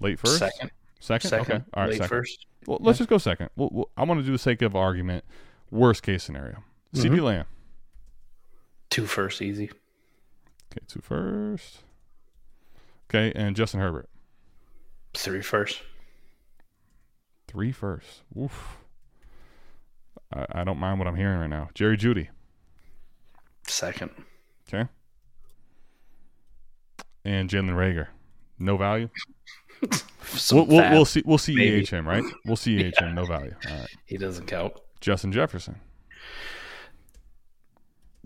Late first. Second. Second. Second. Okay. All right. Late second. first. Well, let's just go second. Well, well, I want to do the sake of argument. Worst case scenario. Mm-hmm. CeeDee Lamb. Two first, easy. Okay, two first. Okay, and Justin Herbert. Three first. Three first. Oof. I, I don't mind what I'm hearing right now. Jerry Jeudy. Second. Okay. And Jalen Reagor. No value. We'll, we'll, we'll see. We'll see maybe. EH him, right? We'll see EH him. No value. All right. He doesn't count. Justin Jefferson.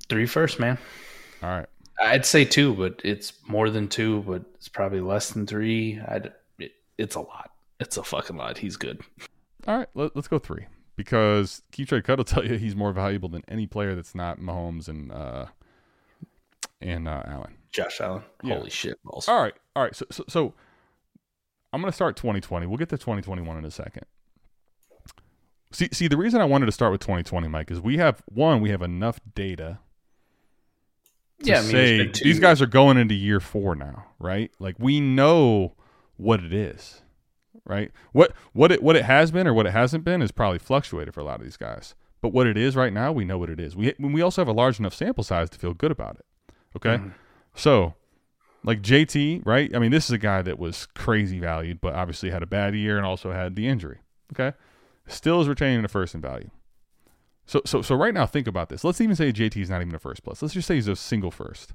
Three first, man. All right. I'd say two, but it's more than two, but it's probably less than three. I'd, it, it's a lot. It's a fucking lot. He's good. All right. Let, let's go three because Keith Trade Cut will tell you he's more valuable than any player that's not Mahomes and uh, and uh, Allen. Josh Allen. Yeah. Holy shit balls. All right, all right. So, so, so I'm going to start 2020. We'll get to 2021 in a second. See, see, the reason I wanted to start with 2020, Mike, is we have one, we have enough data to yeah, I mean, say it's been two these guys are going into year four now, right? Like we know what it is, right? What what it what it has been or what it hasn't been is probably fluctuated for a lot of these guys. But what it is right now, we know what it is. We we also have a large enough sample size to feel good about it. Okay, Mm-hmm. so like JT, right? I mean, this is a guy that was crazy valued, but obviously had a bad year and also had the injury. Okay, still is retaining the first in value. So, so, so right now, think about this. Let's even say JT is not even a first plus. Let's just say he's a single first.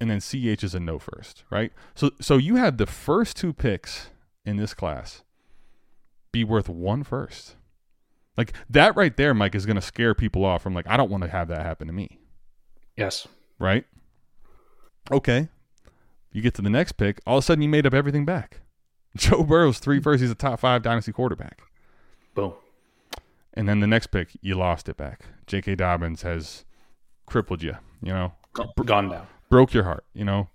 and then CH is a no first, right? So so you had the first two picks in this class be worth one first. Like that right there, Mike, is going to scare people off from like, I don't want to have that happen to me, Yes. right? Okay. You get to the next pick, all of a sudden you made up everything back. Joe Burrow's three first, he's a top five dynasty quarterback. Boom. And then the next pick, you lost it back. J.K. Dobbins has crippled you, you know, Gone down. broke your heart, you know.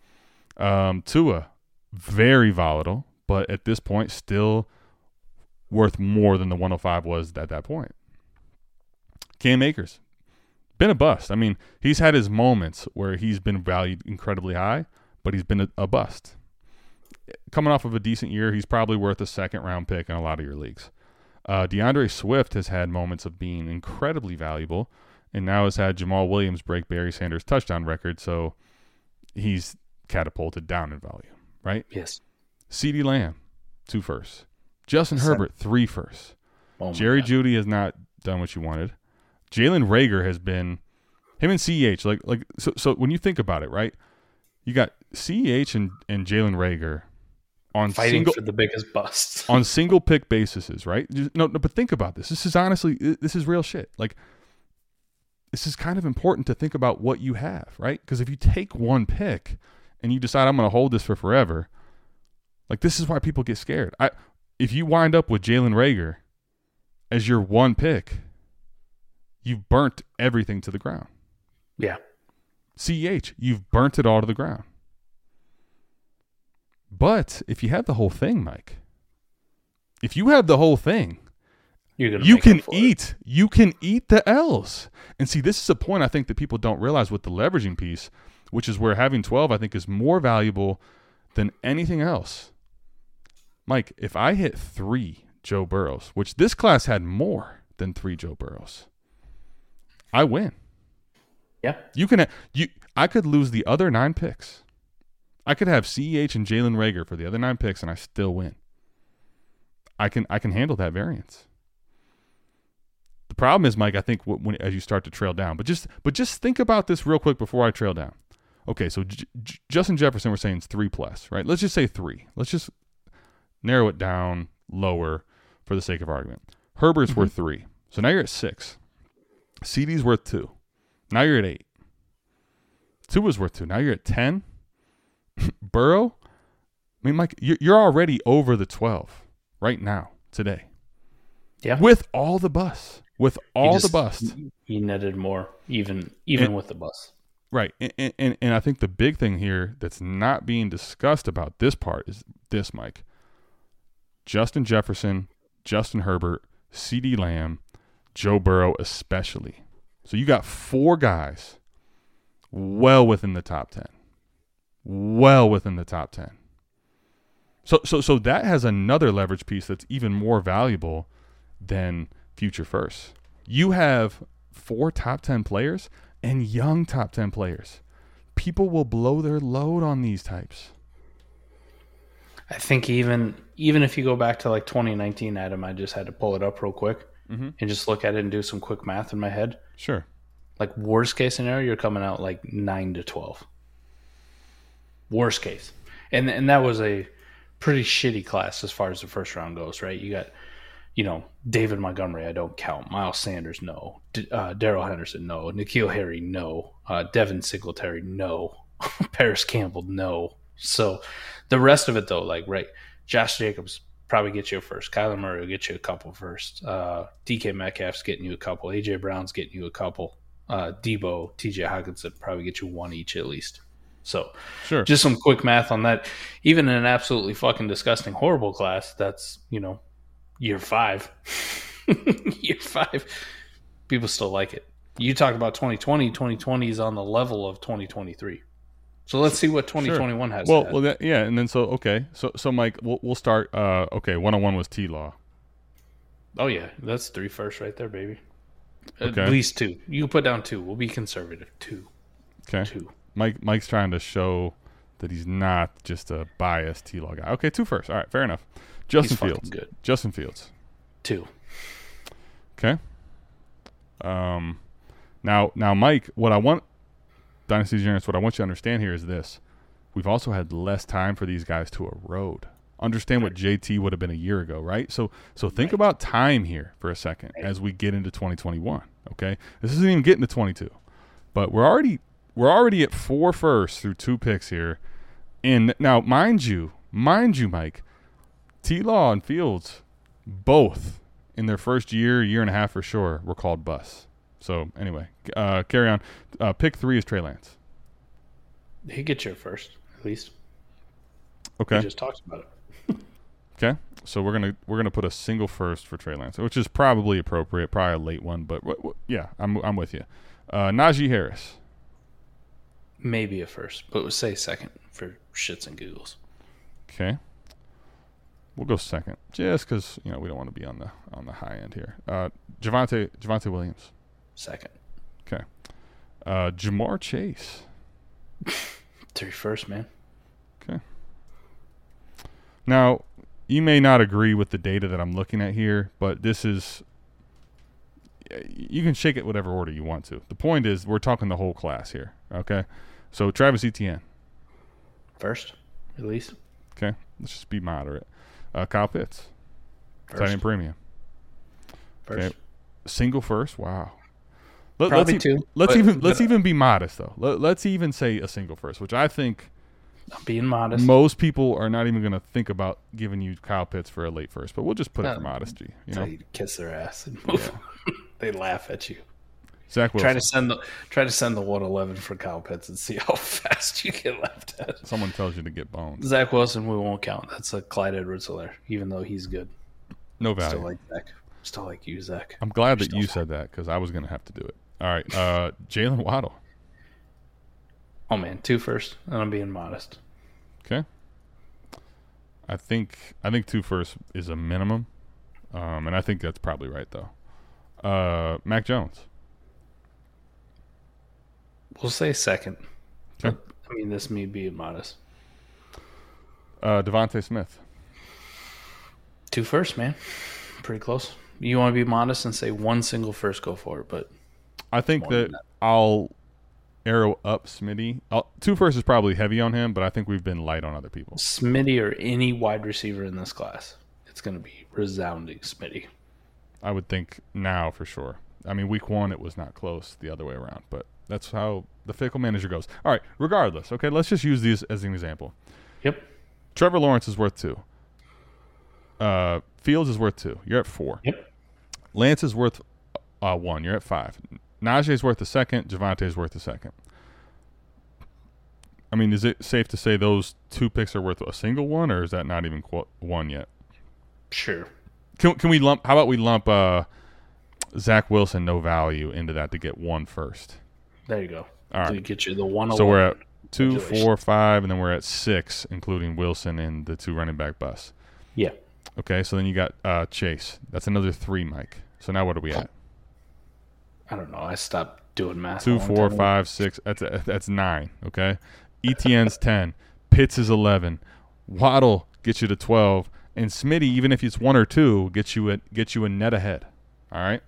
Um, Tua, very volatile, but at this point, still worth more than the 105 was at that point. Cam Akers, been a bust. I mean, he's had his moments where he's been valued incredibly high, but he's been a, a bust. Coming off of a decent year, he's probably worth a second round pick in a lot of your leagues. Uh, D'Andre Swift has had moments of being incredibly valuable, and now has had Jamaal Williams break Barry Sanders' touchdown record, so he's catapulted down in value, right? Yes. CeeDee Lamb, two firsts. Justin Seven. Herbert, three firsts. Oh Jerry God. Jeudy has not done what you wanted. Jalen Reagor has been him and CEH like like so so when you think about it, right? You got CEH and, and Jalen Reagor on fighting single for the biggest busts. on single pick basis, right? No, no, but think about this. This is honestly this is real shit. Like this is kind of important to think about what you have, right? Because if you take one pick and you decide I'm going to hold this for forever, like this is why people get scared. I if you wind up with Jalen Reagor as your one pick, you've burnt everything to the ground. yeah. CEH, you've burnt it all to the ground. But if you have the whole thing, Mike, if you have the whole thing, you can for it. eat. You can eat the L's. And see, this is a point I think that people don't realize with the leveraging piece, which is where having 12, I think, is more valuable than anything else. Mike, if I hit three Joe Burrows, which this class had more than three Joe Burrows, I win. Yeah. You can you I could lose the other nine picks. I could have CEH and Jalen Reagor for the other nine picks and I still win. I can I can handle that variance. The problem is, Mike. I think wh- when as you start to trail down, but just but just think about this real quick before I trail down. Okay, so J- J- Justin Jefferson, we're saying is three plus, right? Let's just say three. Let's just narrow it down lower for the sake of argument. Herbert's mm-hmm. worth three, so now you're at six. CeeDee's worth two. Now you're at eight. Two was worth two. Now you're at ten. Burrow, I mean, Mike, you're, you're already over the twelve right now today Yeah. with all the bus, with all the just- bust, He netted more, even even And- with the bus. right? And, and and I think the big thing here that's not being discussed about this part is this, Mike. Justin Jefferson, Justin Herbert, CeeDee Lamb, Joe Burrow, especially. So you got four guys well within the top ten, well within the top ten. So so so that has another leverage piece that's even more valuable than future first. You have four top 10 players and young top 10 players. People will blow their load on these types. I think even even if you go back to like 2019, Adam, I just had to pull it up real quick Mm-hmm. and just look at it and do some quick math in my head. Sure. Like worst case scenario, you're coming out like nine to twelve. Worst case, and and that was a pretty shitty class as far as the first round goes, right? You got, you know, David Montgomery, I don't count. Miles Sanders, no. D- uh, Darrell Henderson, no. N'Keal Harry, no. Uh, Devin Singletary, no. Parris Campbell, no. So the rest of it, though, like right, Josh Jacobs probably get you a first. Kyler Murray will get you a couple first. Uh, DK Metcalf's getting you a couple. AJ Brown's getting you a couple. Uh, Deebo, TJ Hockenson probably get you one each at least. So Sure. just some quick math on that. Even in an absolutely fucking disgusting, horrible class, that's you know, year five, year five, people still like it. You talk about 2020, 2020 is on the level of 2023. So let's see what 2021 has. well, well, that, yeah, and then so okay, so so Mike, we'll we'll start. Uh, okay, one on one was T Law. oh yeah, that's three first right there, baby. At least two. You put down two. We'll be conservative. Two, Okay, two. Mike Mike's trying to show that he's not just a biased T Law guy. Okay, two first. All right, fair enough. Justin He's Fields. good. Justin Fields. Two. Okay. Um, now now Mike, what I want Dynasty Degenerates, what I want you to understand here is this. We've also had less time for these guys to erode. Understand what JT would have been a year ago, right? So so think about time here for a second as we get into 2021. Okay, this isn't even getting to 22, but we're already we're already at four firsts through two picks here. And now, mind you, mind you, Mike, T Law and Fields, both in their first year, year and a half for sure, were called busts. So anyway, uh, carry on. Uh, pick three is Trey Lance. He gets your first, at least. Okay. We just talked about it. Okay. So we're gonna we're gonna put a single first for Trey Lance, which is probably appropriate, probably a late one, but w- w- yeah, I'm I'm with you. Uh, Najee Harris. Maybe a first, but we'll say second for shits and giggles. Okay. We'll go second, just because you know we don't want to be on the on the high end here. Uh, Javonte Javonte Williams. Second. Okay. Uh, Ja'Marr Chase. Three first, man. Okay. Now, you may not agree with the data that I'm looking at here, but this is. You can shake it whatever order you want to. The point is, we're talking the whole class here. Okay. So Travis Etienne. First, at least. Okay. Let's just be moderate. Uh, Kyle Pitts. First. Tight end premium. First. Okay. Single first. Wow. Let, Probably let's e- two, Let's but- even let's but- even be modest though. Let, let's even say a single first, which I think I'm being modest. most people are not even going to think about giving you Kyle Pitts for a late first. But we'll just put it for modesty. You know, you kiss their ass and move. they laugh at you. Zach Wilson. Try to send the try to send the 111 for Kyle Pitts and see how fast you get left at. Someone tells you to get bones. Zach Wilson, we won't count. That's a Clyde Edwards Helaire, even though he's good. No value. Still like Zach. Still like you, Zach. I'm glad that you fine. said that because I was going to have to do it. All right, uh, Jaylen Waddle. Oh man, two first, and I'm being modest. Okay. I think I think two first is a minimum, um, and I think that's probably right though. Uh, Mac Jones. We'll say second. Okay. I mean, this may be modest. Uh, DeVonta Smith. Two first, man. Pretty close. You want to be modest and say one single first, go for it. But I think that that. I'll arrow up Smitty. I'll, two first is probably heavy on him, but I think we've been light on other people. Smitty or any wide receiver in this class, it's going to be resounding Smitty. I would think now for sure. I mean, week one it was not close the other way around, but that's how the fickle manager goes. All right, regardless. Okay, let's just use these as an example. Yep. Trevor Lawrence is worth two. Uh, Fields is worth two. You're at four. Yep. Lance is worth uh, one. You're at five. Najee's worth a second. Javonte's worth a second. I mean, is it safe to say those two picks are worth a single one, or is that not even qu- one yet? Sure. Can can we lump? How about we lump uh, Zach Wilson no value into that to get one first? There you go. All right. To get you the one. So we're at two, four, five, and then we're at six, including Wilson and the two running back bus. Yeah. Okay, so then you got uh, Chase. That's another three, Mike. So now what are we at? I don't know. I stopped doing math. Two, four, five, six. Two, long four, time ago. five, six. That's that's nine. Okay, ETN's ten. Pitts is eleven. Waddle gets you to twelve, and Smitty, even if it's one or two, gets you a gets you a net ahead. All right.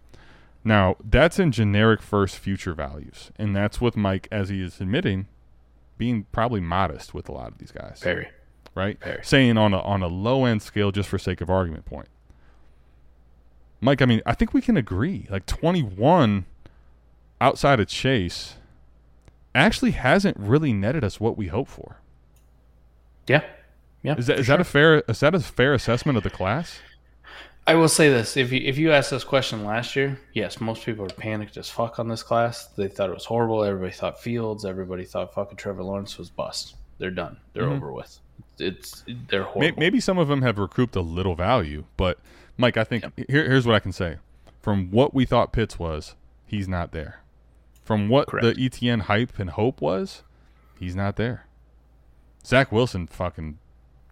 Now that's in generic first future values, and that's with Mike, as he is admitting, being probably modest with a lot of these guys. Very. right? Very. Saying on a on a low end scale, just for sake of argument point. Mike, I mean, I think we can agree. Like twenty one, outside of Chase, actually hasn't really netted us what we hope for. Yeah. Yeah. Is that is that a fair is that a fair assessment of the class? I will say this: if you if you asked this question last year, yes, most people were panicked as fuck on this class. They thought it was horrible. Everybody thought Fields. Everybody thought fucking Trevor Lawrence was bust. They're done. They're Mhm. over with. It's they're horrible. Maybe some of them have recouped a little value, but Mike, I think here, here's what I can say: from what we thought Pitts was, he's not there. From what Correct. the ETN hype and hope was, he's not there. Zach Wilson, fucking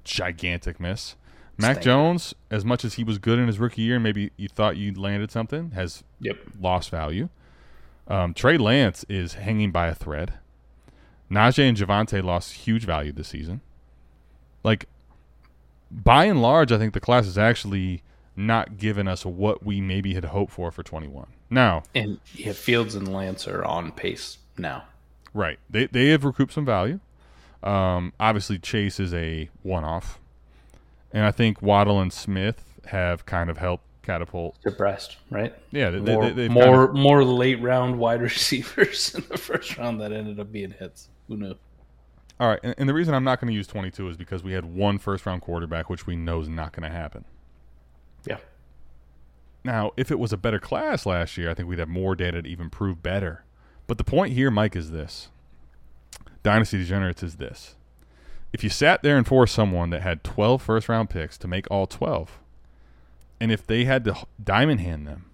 gigantic miss. Mac Stank. Jones, as much as he was good in his rookie year, and maybe you thought you landed something, has Yep. lost value. Um, Trey Lance is hanging by a thread. Najee and Javonte lost huge value this season. Like, by and large, I think the class is actually not giving us what we maybe had hoped for for 21. Now, And yeah, Fields and Lance are on pace now. Right. They they have recouped some value. Um, obviously, Chase is a one off, and I think Waddle and Smith have kind of helped catapult. Depressed, right? Yeah, they, more they, more, kind more late round wide receivers in the first round that ended up being hits. Who knew? all right, and, and the reason I'm not going to use 22 is because we had one first round quarterback, which we know is not going to happen. Yeah. Now, if it was a better class last year, I think we'd have more data to even prove better. But the point here, Mike, is this Dynasty Degenerates is this. If you sat there and forced someone that had 12 first round picks to make all 12, and if they had to diamond hand them,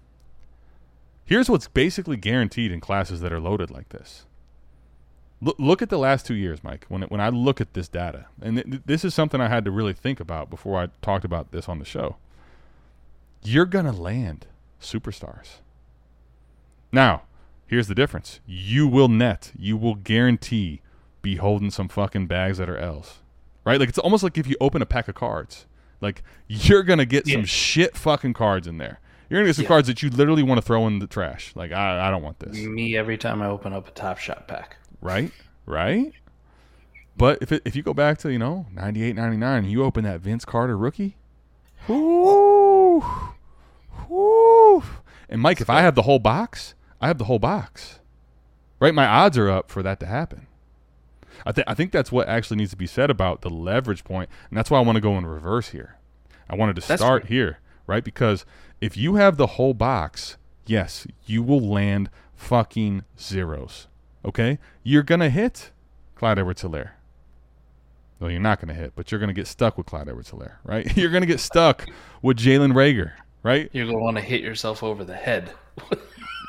here's what's basically guaranteed in classes that are loaded like this. Look, at the last two years, Mike. When when I look at this data, and th- this is something I had to really think about before I talked about this on the show. You're gonna land superstars. Now, here's the difference: you will net, you will guarantee be holding some fucking bags that are L's, right? Like it's almost like if you open a pack of cards, like you're gonna get some shit fucking cards in there. You're gonna get some Yeah. cards that you literally want to throw in the trash. Like I, I don't want this Me every time I open up a Top Shot pack. right? Right? But if it, if you go back to, you know, 98, 99, you open that Vince Carter rookie, whoo, whoo. And Mike, if I have the whole box, I have the whole box. Right? My odds are up for that to happen. I, th- I think that's what actually needs to be said about the leverage point, and that's why I want to go in reverse here. I wanted to That's start right. here, right? Because if you have the whole box, yes, you will land fucking zeros. Okay? You're going to hit Clyde Edwards Helaire. Well, you're not going to hit, but you're going to get stuck with Clyde Edwards Helaire, right? You're going to get stuck with Jalen Reagor, right? You're gonna want to hit yourself over the head.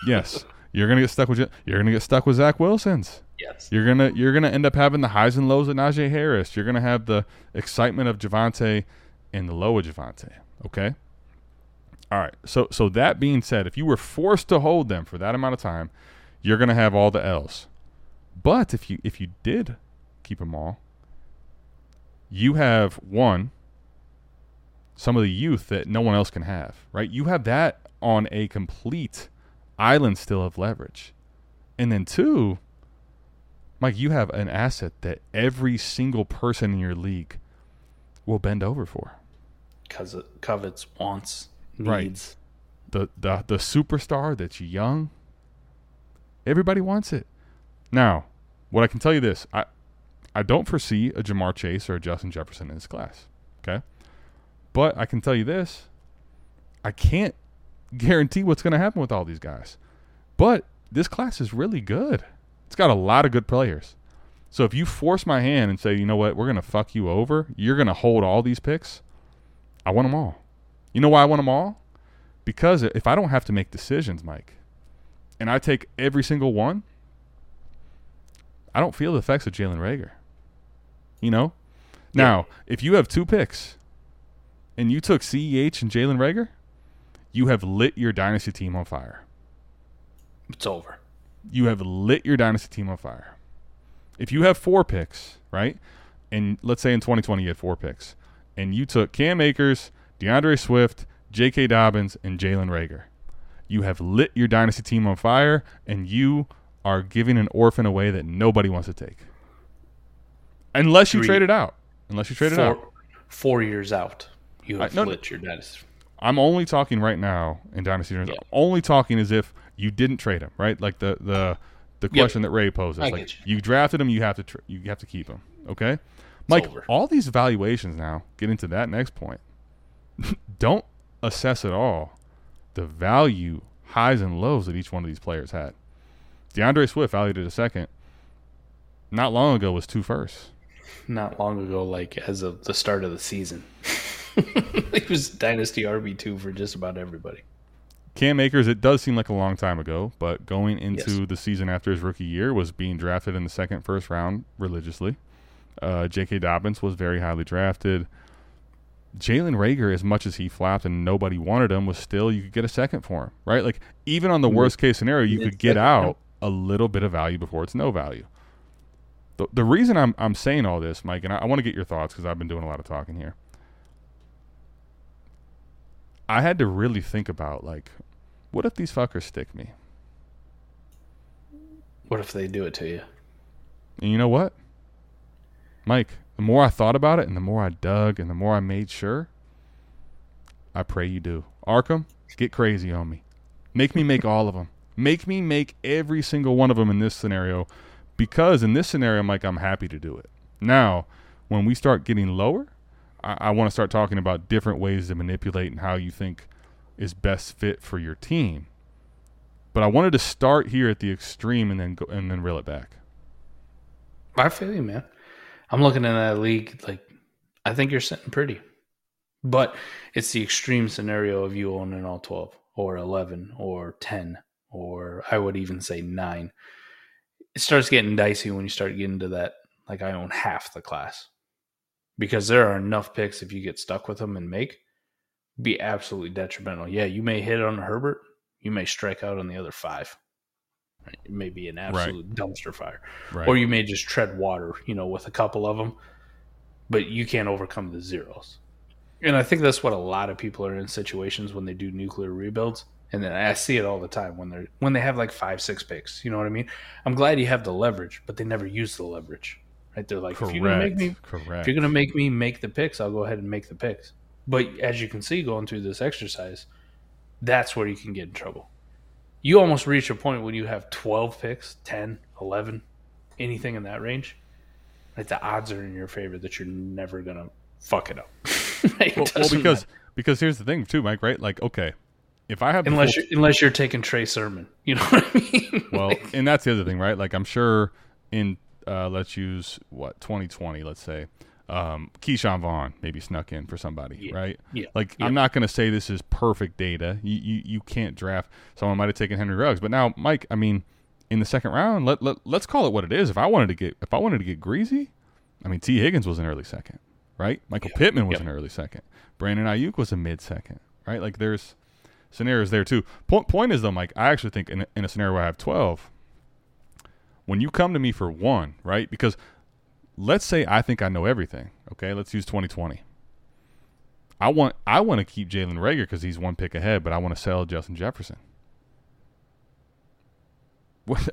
Yes. You're going to get stuck with you're going to get stuck with Zach Wilson's. yes. You're gonna you're gonna end up having the highs and lows of Najee Harris. You're gonna have the excitement of Javonte and the low of Javonte. Okay. All right. So so that being said, if you were forced to hold them for that amount of time, you're gonna have all the L's. But if you if you did keep them all, you have one some of the youth that no one else can have. Right. You have that on a complete island still of leverage, and then two. Mike, you have an asset that every single person in your league will bend over for. Because it covets, wants, needs. Right. The the the superstar that's young. Everybody wants it. Now, what I can tell you this, I I don't foresee a Ja'Marr Chase or a Justin Jefferson in this class. Okay? But I can tell you this. I can't guarantee what's going to happen with all these guys. But this class is really good. It's got a lot of good players. So if you force my hand and say, you know what, we're going to fuck you over, you're going to hold all these picks, I want them all. You know why I want them all? Because if I don't have to make decisions, Mike, and I take every single one, I don't feel the effects of Jalen Reagor. You know? Now, if you have two picks and you took CEH and Jalen Reagor, you have lit your dynasty team on fire. It's over. You have lit your dynasty team on fire. If you have four picks, right? And let's say in 2020 you had four picks, and you took Cam Akers, D'Andre Swift, J.K. Dobbins, and Jalen Reagor. You have lit your dynasty team on fire, and you are giving an orphan away that nobody wants to take. Unless you trade it out. Unless you trade it out. Four, four years out, you have I- no, lit your dynasty. I'm only talking right now in Dynasty. terms. Yeah. Only talking as if you didn't trade him, right? Like the the the question that Ray poses. I like get you. drafted him, you have to tr- you have to keep him. Okay, Mike. over. All these valuations now get into that next point. Don't assess at all the value highs and lows that each one of these players had. D'Andre Swift valued at a second. Not long ago was two firsts. Not long ago, like as of the start of the season, he was dynasty RB two for just about everybody. Cam Akers, it does seem like a long time ago, but going into Yes. the season after his rookie year was being drafted in the second, first round religiously. Uh, J.K. Dobbins was very highly drafted. Jalen Reagor, as much as he flapped and nobody wanted him, was still you could get a second for him, right? Like even on the worst case scenario, you could get out a little bit of value before it's no value. The, the reason I'm I'm saying all this, Mike, and I, I want to get your thoughts because I've been doing a lot of talking here. I had to really think about like, what if these fuckers stick me? What if they do it to you? And you know what? Mike, the more I thought about it and the more I dug and the more I made sure, I pray you do. Arkham, get crazy on me. Make me make all of them. Make me make every single one of them in this scenario because in this scenario, Mike, I'm happy to do it. Now, when we start getting lower, I, I want to start talking about different ways to manipulate and how you think is best fit for your team. But I wanted to start here at the extreme and then go and then reel it back. I feel you, man. I'm looking in that league like I think you're sitting pretty. But it's the extreme scenario of you owning all 12 or 11 or 10 or I would even say 9. It starts getting dicey when you start getting to that like I own half the class. Because there are enough picks if you get stuck with them and make be absolutely detrimental. Yeah, you may hit on Herbert, you may strike out on the other 5. It may be an absolute right. dumpster fire. Right. Or you may just tread water, you know, with a couple of them, but you can't overcome the zeros. And I think that's what a lot of people are in situations when they do nuclear rebuilds. And then I see it all the time when they're when they have like five, six picks. You know what I mean? I'm glad you have the leverage, but they never use the leverage. Right? They're like, Correct. if you're gonna make me Correct. if you're gonna make me make the picks, I'll go ahead and make the picks. But as you can see going through this exercise, that's where you can get in trouble you almost reach a point when you have 12 picks 10 11 anything in that range like the odds are in your favor that you're never gonna fuck it up it well, well, because matter. because here's the thing too mike right like okay if i have unless full... you're, unless you're taking trey sermon you know what i mean well like... and that's the other thing right like i'm sure in uh, let's use what 2020 let's say um, Ke'Shawn Vaughn maybe snuck in for somebody, yeah. right? Yeah. Like yeah. I'm not going to say this is perfect data. You, you you can't draft. Someone might have taken Henry Ruggs, but now Mike, I mean, in the second round, let, let let's call it what it is. If I wanted to get if I wanted to get greasy, I mean, Tee Higgins was an early second, right? Michael yeah. Pittman was an early second. Brandon Aiyuk was a mid second, right? Like there's scenarios there too. Point point is though, Mike, I actually think in in a scenario where I have 12, when you come to me for one, right? Because let's say I think I know everything. Okay, let's use 2020. I want I want to keep Jalen Reagor because he's one pick ahead, but I want to sell Justin Jefferson.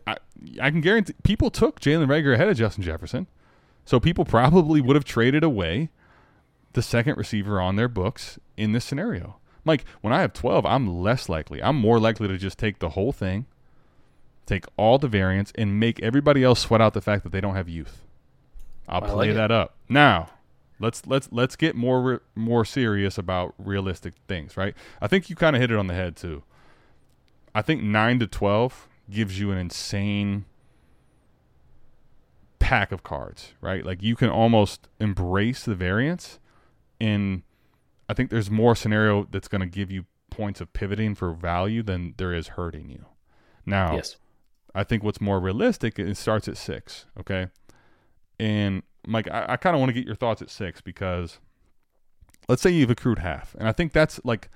I, I can guarantee people took Jalen Reagor ahead of Justin Jefferson, so people probably would have traded away the second receiver on their books in this scenario. Mike, when I have 12, I'm less likely. I'm more likely to just take the whole thing, take all the variants, and make everybody else sweat out the fact that they don't have youth. I'll play like that up. Now, let's let's let's get more more serious about realistic things, right? I think you kind of hit it on the head too. I think 9 to 12 gives you an insane pack of cards, right? Like you can almost embrace the variance and I think there's more scenario that's going to give you points of pivoting for value than there is hurting you. Now, yes. I think what's more realistic it starts at 6, okay? And Mike, I, I kind of want to get your thoughts at six because let's say you've accrued half, and I think that's like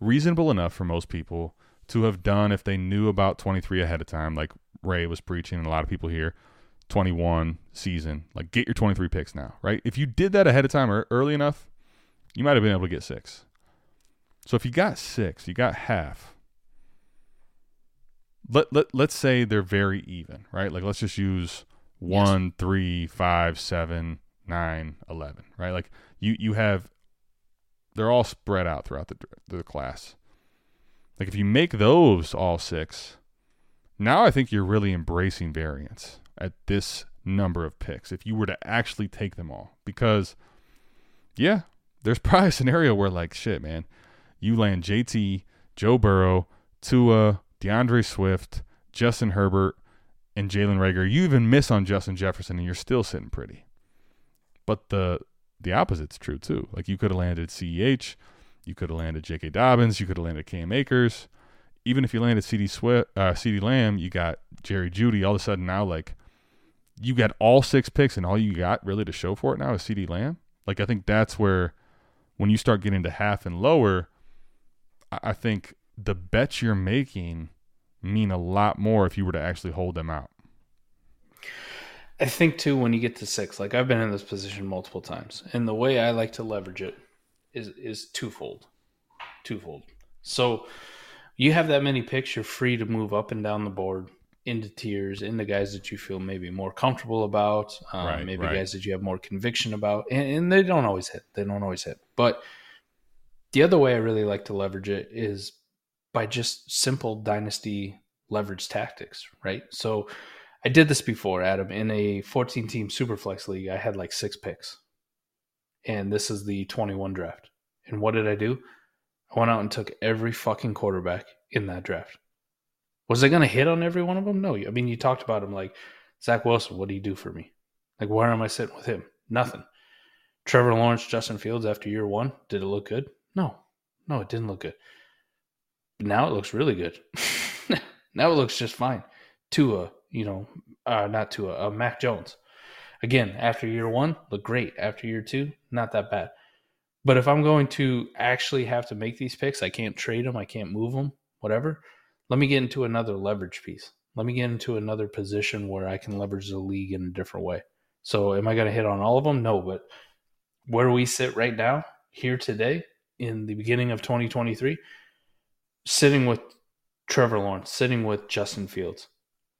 reasonable enough for most people to have done if they knew about 23 ahead of time, like Ray was preaching, and a lot of people here. 21 season, like get your 23 picks now, right? If you did that ahead of time or early enough, you might have been able to get six. So if you got six, you got half. Let, let, let's say they're very even, right? Like let's just use one, yes. three, five, seven, nine, eleven. Right? Like you you have they're all spread out throughout the the class. Like if you make those all six, now I think you're really embracing variance at this number of picks. If you were to actually take them all, because yeah, there's probably a scenario where like shit, man, you land JT, Joe Burrow, Tua, D'Andre Swift, Justin Herbert, and Jalen Reagor. you even miss on Justin Jefferson and you're still sitting pretty. But the the opposite's true too. Like you could have landed CEH, you could have landed J.K. Dobbins, you could have landed Cam Akers. Even if you landed CD Swift, uh, CeeDee Lamb, you got Jerry Jeudy. All of a sudden now, like you got all six picks, and all you got really to show for it now is CeeDee Lamb. Like I think that's where when you start getting to half and lower, I, think the bets you're making mean a lot more if you were to actually hold them out. I think too when you get to six, like I've been in this position multiple times, and the way I like to leverage it is is twofold, twofold. So you have that many picks, you're free to move up and down the board into tiers, into guys that you feel maybe more comfortable about, um, Right, maybe right. guys that you have more conviction about, and, and they don't always hit. They don't always hit. But the other way I really like to leverage it is by just simple dynasty leverage tactics, right? So I did this before, Adam, in a 14 team superflex league. I had like six picks, and this is the 21 draft. And what did I do? I went out and took every fucking quarterback in that draft. Was I going to hit on every one of them? No. I mean, you talked about him like Zach Wilson. What do you do for me? Like, where am I sitting with him? Nothing. Trevor Lawrence, Justin Fields after year one. Did it look good? No. No, it didn't look good. But now it looks really good. now it looks just fine. Tua, you know, uh, not Tua, uh, Mac Jones. Again, after year one, look great. After year two, not that bad. But if I'm going to actually have to make these picks, I can't trade them, I can't move them, whatever. Let me get into another leverage piece. Let me get into another position where I can leverage the league in a different way. So, am I going to hit on all of them? No, but where we sit right now, here today, in the beginning of 2023, sitting with Trevor Lawrence, sitting with Justin Fields.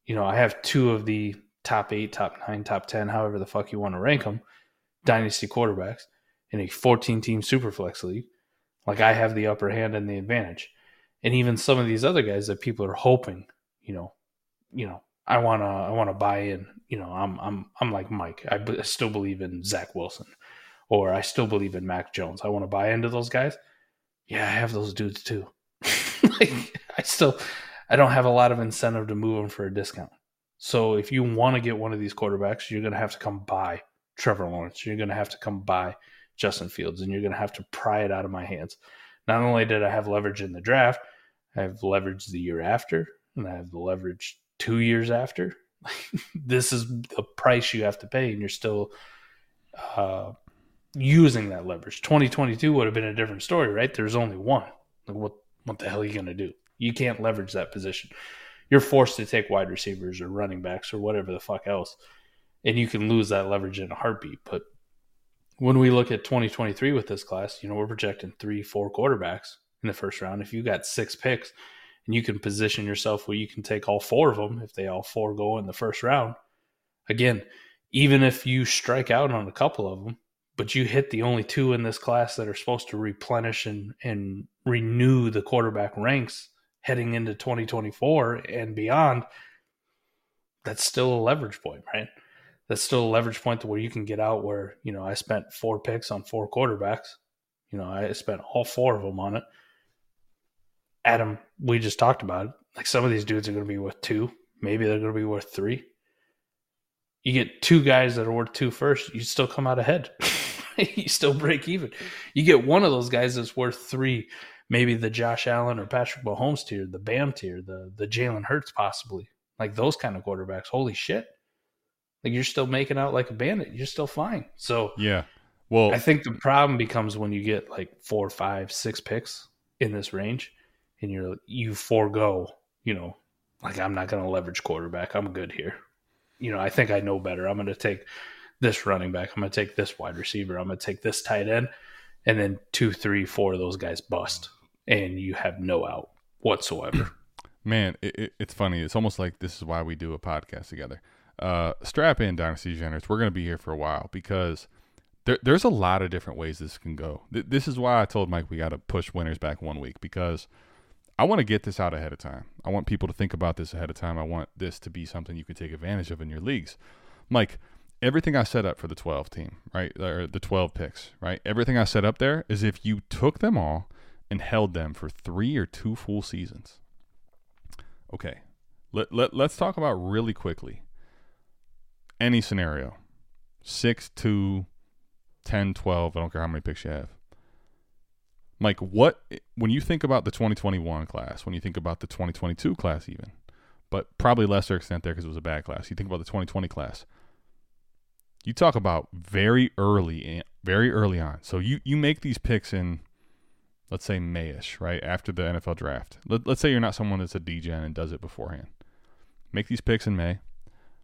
You know, I have two of the top eight, top nine, top 10, however the fuck you want to rank them, dynasty quarterbacks in a 14 team superflex league. Like I have the upper hand and the advantage. And even some of these other guys that people are hoping, you know, you know, I want to I want to buy in, you know, I'm I'm I'm like Mike. I still believe in Zach Wilson or I still believe in Mac Jones. I want to buy into those guys. Yeah, I have those dudes too. like I still I don't have a lot of incentive to move them for a discount. So if you want to get one of these quarterbacks, you're going to have to come buy Trevor Lawrence. You're going to have to come buy Justin Fields, and you're going to have to pry it out of my hands. Not only did I have leverage in the draft, I have leverage the year after, and I have the leverage two years after. this is the price you have to pay, and you're still uh, using that leverage. 2022 would have been a different story, right? There's only one. Like what what the hell are you going to do? You can't leverage that position. You're forced to take wide receivers or running backs or whatever the fuck else, and you can lose that leverage in a heartbeat. But when we look at 2023 with this class, you know we're projecting three, four quarterbacks in the first round. If you got six picks and you can position yourself where you can take all four of them, if they all four go in the first round, again, even if you strike out on a couple of them, but you hit the only two in this class that are supposed to replenish and, and renew the quarterback ranks heading into 2024 and beyond, that's still a leverage point, right? That's still a leverage point to where you can get out where, you know, I spent four picks on four quarterbacks. You know, I spent all four of them on it. Adam, we just talked about it. Like some of these dudes are going to be worth two. Maybe they're going to be worth three. You get two guys that are worth two first, you still come out ahead. you still break even. You get one of those guys that's worth three, maybe the Josh Allen or Patrick Mahomes tier, the Bam tier, the the Jalen Hurts possibly, like those kind of quarterbacks. Holy shit! Like you're still making out like a bandit. You're still fine. So Yeah. Well, I think the problem becomes when you get like four, five, six picks in this range, and you're you forego, you know, like I'm not going to leverage quarterback. I'm good here. You know, I think I know better. I'm going to take this running back. I'm going to take this wide receiver. I'm going to take this tight end, and then two, three, four of those guys bust, and you have no out whatsoever. man, it, it, it's funny. It's almost like this is why we do a podcast together. Uh, strap in, Dynasty Generous. We're going to be here for a while because there, there's a lot of different ways this can go. Th- this is why I told Mike we got to push winners back one week because I want to get this out ahead of time. I want people to think about this ahead of time. I want this to be something you can take advantage of in your leagues. Mike, everything I set up for the 12 team, right? Or the 12 picks, right? Everything I set up there is if you took them all and held them for three or two full seasons. Okay. Let, let, let's talk about really quickly any scenario 6, 2, 10, 12. I don't care how many picks you have. Mike, what, when you think about the 2021 class, when you think about the 2022 class, even, but probably lesser extent there because it was a bad class, you think about the 2020 class. You talk about very early, very early on. So you, you make these picks in, let's say Mayish, right after the NFL draft. Let, let's say you're not someone that's a DGen and does it beforehand. Make these picks in May.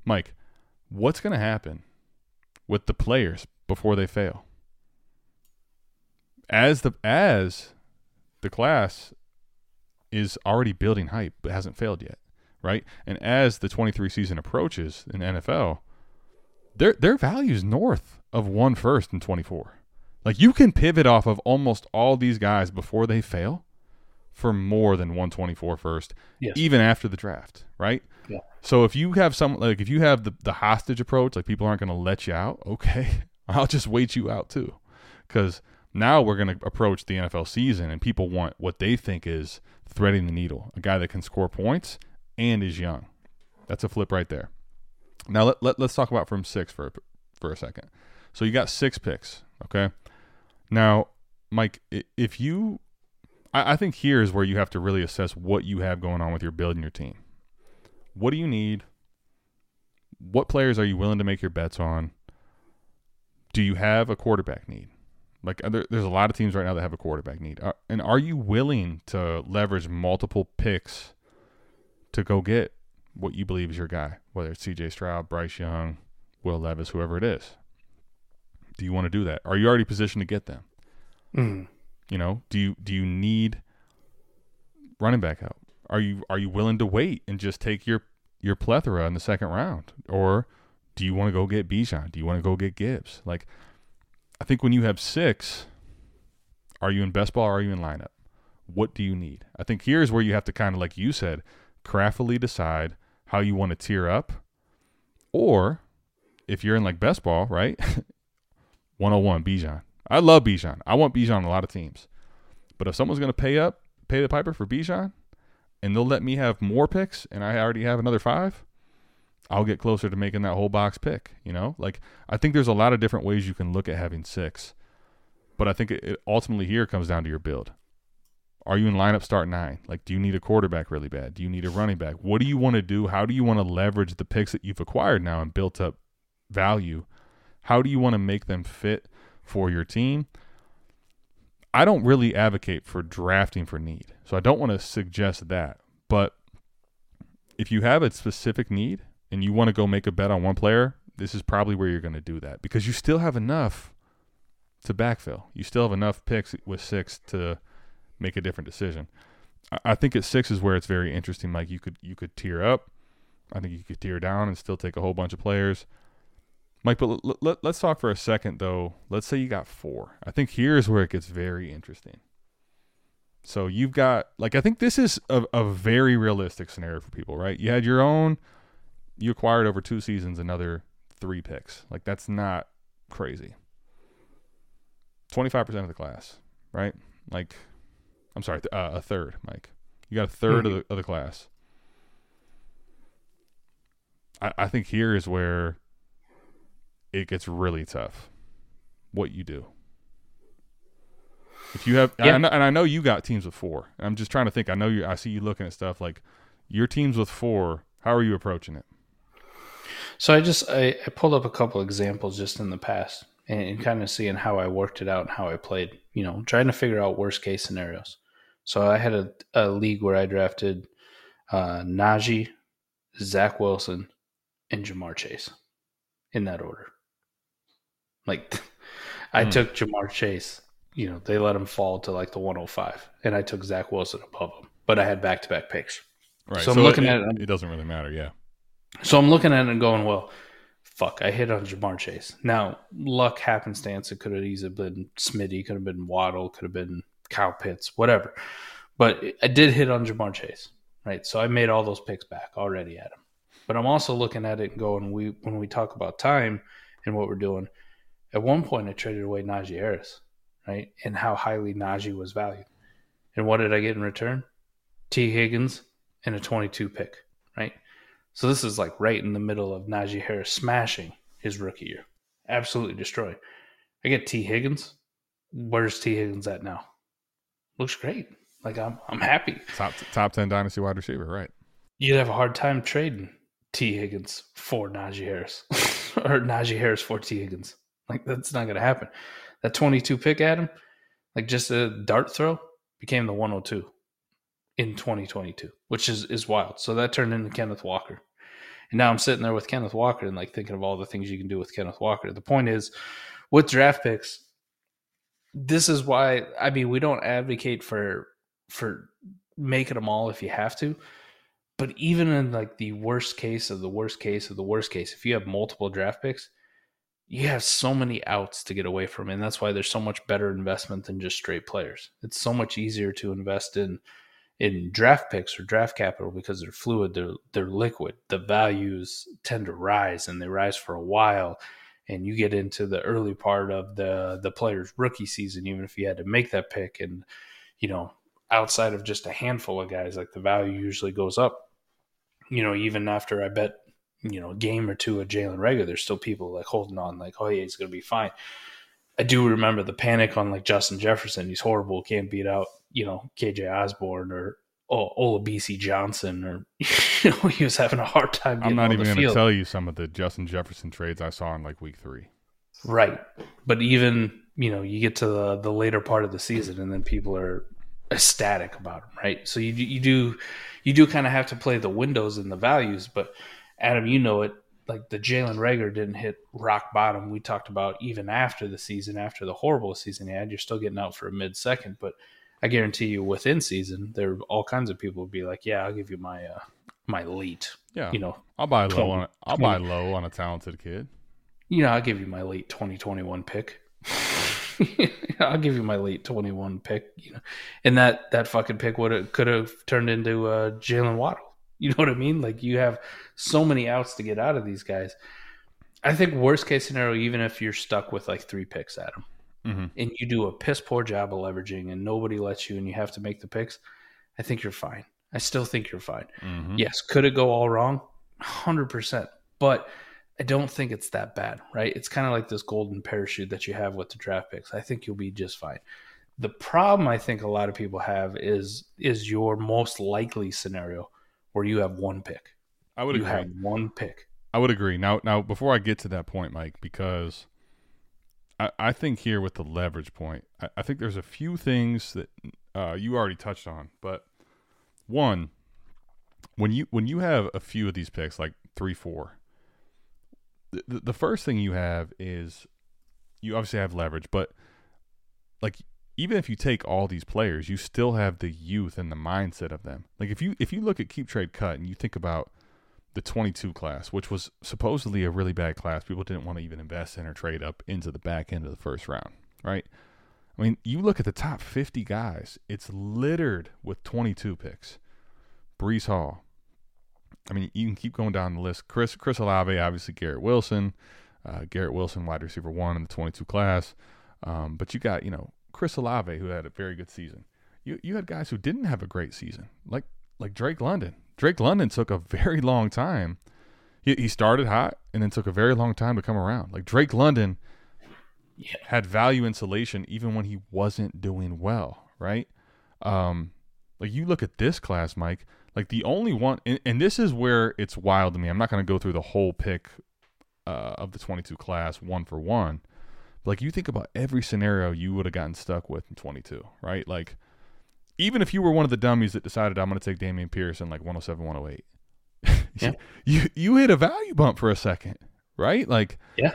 Mike, what's going to happen with the players before they fail? As the as the class is already building hype but hasn't failed yet, right? And as the 23 season approaches in NFL, their their values north of one first and 24. Like you can pivot off of almost all these guys before they fail for more than 124 first, Yes. even after the draft, right? Yeah. So if you have some like if you have the, the hostage approach, like people aren't going to let you out, okay, I'll just wait you out too, because now we're going to approach the NFL season and people want what they think is threading the needle, a guy that can score points and is young. That's a flip right there. Now let, let let's talk about from six for for a second. So you got six picks, okay? Now, Mike, if you, I, I think here is where you have to really assess what you have going on with your build and your team. What do you need? What players are you willing to make your bets on? Do you have a quarterback need? Like uh, there, there's a lot of teams right now that have a quarterback need, Are- and are you willing to leverage multiple picks to go get what you believe is your guy, whether it's C.J. Stroud, Bryce Young, Will Levis, whoever it is? Do you want to do that? Are you already positioned to get them? Mm. You know, do you do you need running back help? Are you are you willing to wait and just take your your plethora in the second round, or do you want to go get Bijan? Do you want to go get Gibbs? Like, I think when you have six, are you in best ball? or Are you in lineup? What do you need? I think here's where you have to kind of, like you said, craftily decide how you want to tier up, or if you're in like best ball, right? 101 Bijan. I love Bijan. I want Bijan on a lot of teams. But if someone's going to pay up, pay the piper for Bijan, and they'll let me have more picks, and I already have another five, I'll get closer to making that whole box pick. You know, like I think there's a lot of different ways you can look at having six, but I think it, ultimately here comes down to your build. Are you in lineup start nine? Like, do you need a quarterback really bad? Do you need a running back? What do you want to do? How do you want to leverage the picks that you've acquired now and built up value? How do you want to make them fit for your team? I don't really advocate for drafting for need. So I don't want to suggest that. But if you have a specific need and you want to go make a bet on one player, this is probably where you're going to do that because you still have enough to backfill. You still have enough picks with six to make a different decision. I- think at six is where it's very interesting. Like you could you could tier up. I think you could tear down and still take a whole bunch of players. Mike, but l- l- let's talk for a second though. Let's say you got four. I think here's where it gets very interesting. So you've got like I think this is a, a very realistic scenario for people, right? You had your own, you acquired over two seasons another three picks. Like that's not crazy. Twenty five percent of the class, right? Like, I'm sorry, th- uh, a third, Mike. You got a 3rd of, the, of the class. I, I think here is where it gets really tough. What you do. If you have, Yeah. and, I, and I know you got teams with four. I'm just trying to think. I know you. I see you looking at stuff like your teams with four. How are you approaching it? So I just I, I pulled up a couple examples just in the past and, and kind of seeing how I worked it out and how I played. You know, trying to figure out worst case scenarios. So I had a, a league where I drafted uh, Najee, Zach Wilson, and Ja'Marr Chase in that order. Like I Hmm. took Ja'Marr Chase. You know, they let him fall to like the 105, and I took Zach Wilson above him. But I had back to back picks. Right. So I'm looking it, at it- it doesn't really matter. Yeah. So I'm looking at it and going, well, fuck, I hit on Ja'Marr Chase. Now, luck happenstance, it could have easily been Smitty, could have been Waddle, could have been Kyle Pitts, whatever. But I did hit on Ja'Marr Chase, right? So I made all those picks back already at him. But I'm also looking at it and going, we when we talk about time and what we're doing, at one point I traded away Najee Harris, right? And how highly Najee was valued. And what did I get in return? Tee Higgins and a 22 pick? So this is like right in the middle of Najee Harris smashing his rookie year, absolutely destroying. I get Tee Higgins. Where's Tee Higgins at now? Looks great. Like I'm, I'm happy. Top top ten dynasty wide receiver. Right. You'd have a hard time trading Tee Higgins for Najee Harris or Najee Harris for Tee Higgins. Like that's not gonna happen. That 22 pick, Adam, like just a dart throw, became the 102 in 2022, which is is wild. So that turned into Kenneth Walker. And now I'm sitting there with Kenneth Walker and like thinking of all the things you can do with Kenneth Walker. The point is, with draft picks, this is why I mean we don't advocate for for making them all if you have to, But even in like the worst case of the worst case of the worst case, if you have multiple draft picks, you have so many outs to get away from. And that's why there's so much better investment than just straight players. It's so much easier to invest in in draft picks or draft capital because they're fluid, they're they're liquid. The values tend to rise and they rise for a while. And you get into the early part of the the player's rookie season, even if you had to make that pick and you know, outside of just a handful of guys, like the value usually goes up you know, even after I bet, you know, a game or two of Jalen Reagor, there's still people like holding on, like, oh, yeah, he's to be fine. I do remember the panic on like Justin Jefferson. He's horrible, can't beat out, you know, KJ Osborn or oh, Olabisi Johnson, or, you know, he was having a hard time. I'm not even going to tell you some of the Justin Jefferson trades I saw in like week three. Right. But even, you know, you get to the, the later part of the season and then people are ecstatic about him, right? So you, you do you do kind of have to play the windows and the values. But Adam, you know it. Like the Jalen Reagor didn't hit rock bottom. We talked about even after the season, after the horrible season he had, you're still getting out for a mid second. But I guarantee you, within season, there are all kinds of people would be like, "Yeah, I'll give you my uh, my late." Yeah, you know, I'll buy 20, low on it. I'll 20, buy low on a talented kid. You know, I'll give you my late 2021 pick. I'll give you my late 21 pick, you know, and that that fucking pick would have could have turned into uh, Jaylen Waddle. You know what I mean? Like you have so many outs to get out of these guys. I think worst case scenario, even if you're stuck with like three picks, Adam, mm-hmm. and you do a piss poor job of leveraging, and nobody lets you, and you have to make the picks, I think you're fine. I still think you're fine. Mm-hmm. Yes, could it go all wrong? Hundred percent, but I don't think it's that bad, right? It's kind of like this golden parachute that you have with the draft picks. I think you'll be just fine. The problem I think a lot of people have is is your most likely scenario where you have one pick. I would you agree. have one pick. I would agree. Now now before I get to that point, Mike, because I, I think here with the leverage point, I, I think there's a few things that uh, you already touched on, but one, when you when you have a few of these picks, like three, four, the, the first thing you have is you obviously have leverage, but like even if you take all these players, you still have the youth and the mindset of them. Like if you if you look at keep trade cut and you think about the 22 class, which was supposedly a really bad class, people didn't want to even invest in or trade up into the back end of the first round, right? I mean, you look at the top 50 guys, it's littered with 22 picks. Breece Hall, I mean, you can keep going down the list. Chris Chris Olave, obviously Garrett Wilson, uh, Garrett Wilson, wide receiver one in the 22 class. Um, but you got you know Chris Olave, who had a very good season. You you had guys who didn't have a great season, like like Drake London. Drake London took a very long time. He he started hot and then took a very long time to come around. Like Drake London yeah. had value insulation even when he wasn't doing well, right? Um, like you look at this class, Mike. Like the only one, and, and this is where it's wild to me. I'm not going to go through the whole pick uh, of the 22 class one for one. Like you think about every scenario you would have gotten stuck with in 22, right? Like even if you were one of the dummies that decided I'm going to take Dameon Pierce in like 107, 108, yeah. you you hit a value bump for a second, right? Like yeah.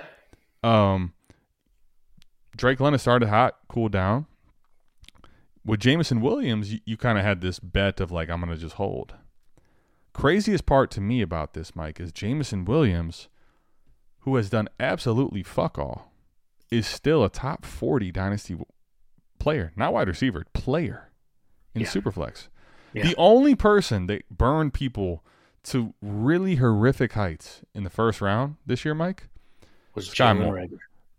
Um, Drake London started hot, cooled down with Jameson Williams, you, you kind of had this bet of like, I'm going to just hold. Craziest part to me about this, Mike, is Jameson Williams, who has done absolutely fuck all, is still a top 40 dynasty player, not wide receiver, player in yeah. Superflex. Yeah. The only person that burned people to really horrific heights in the first round this year, Mike, was Sky Moore.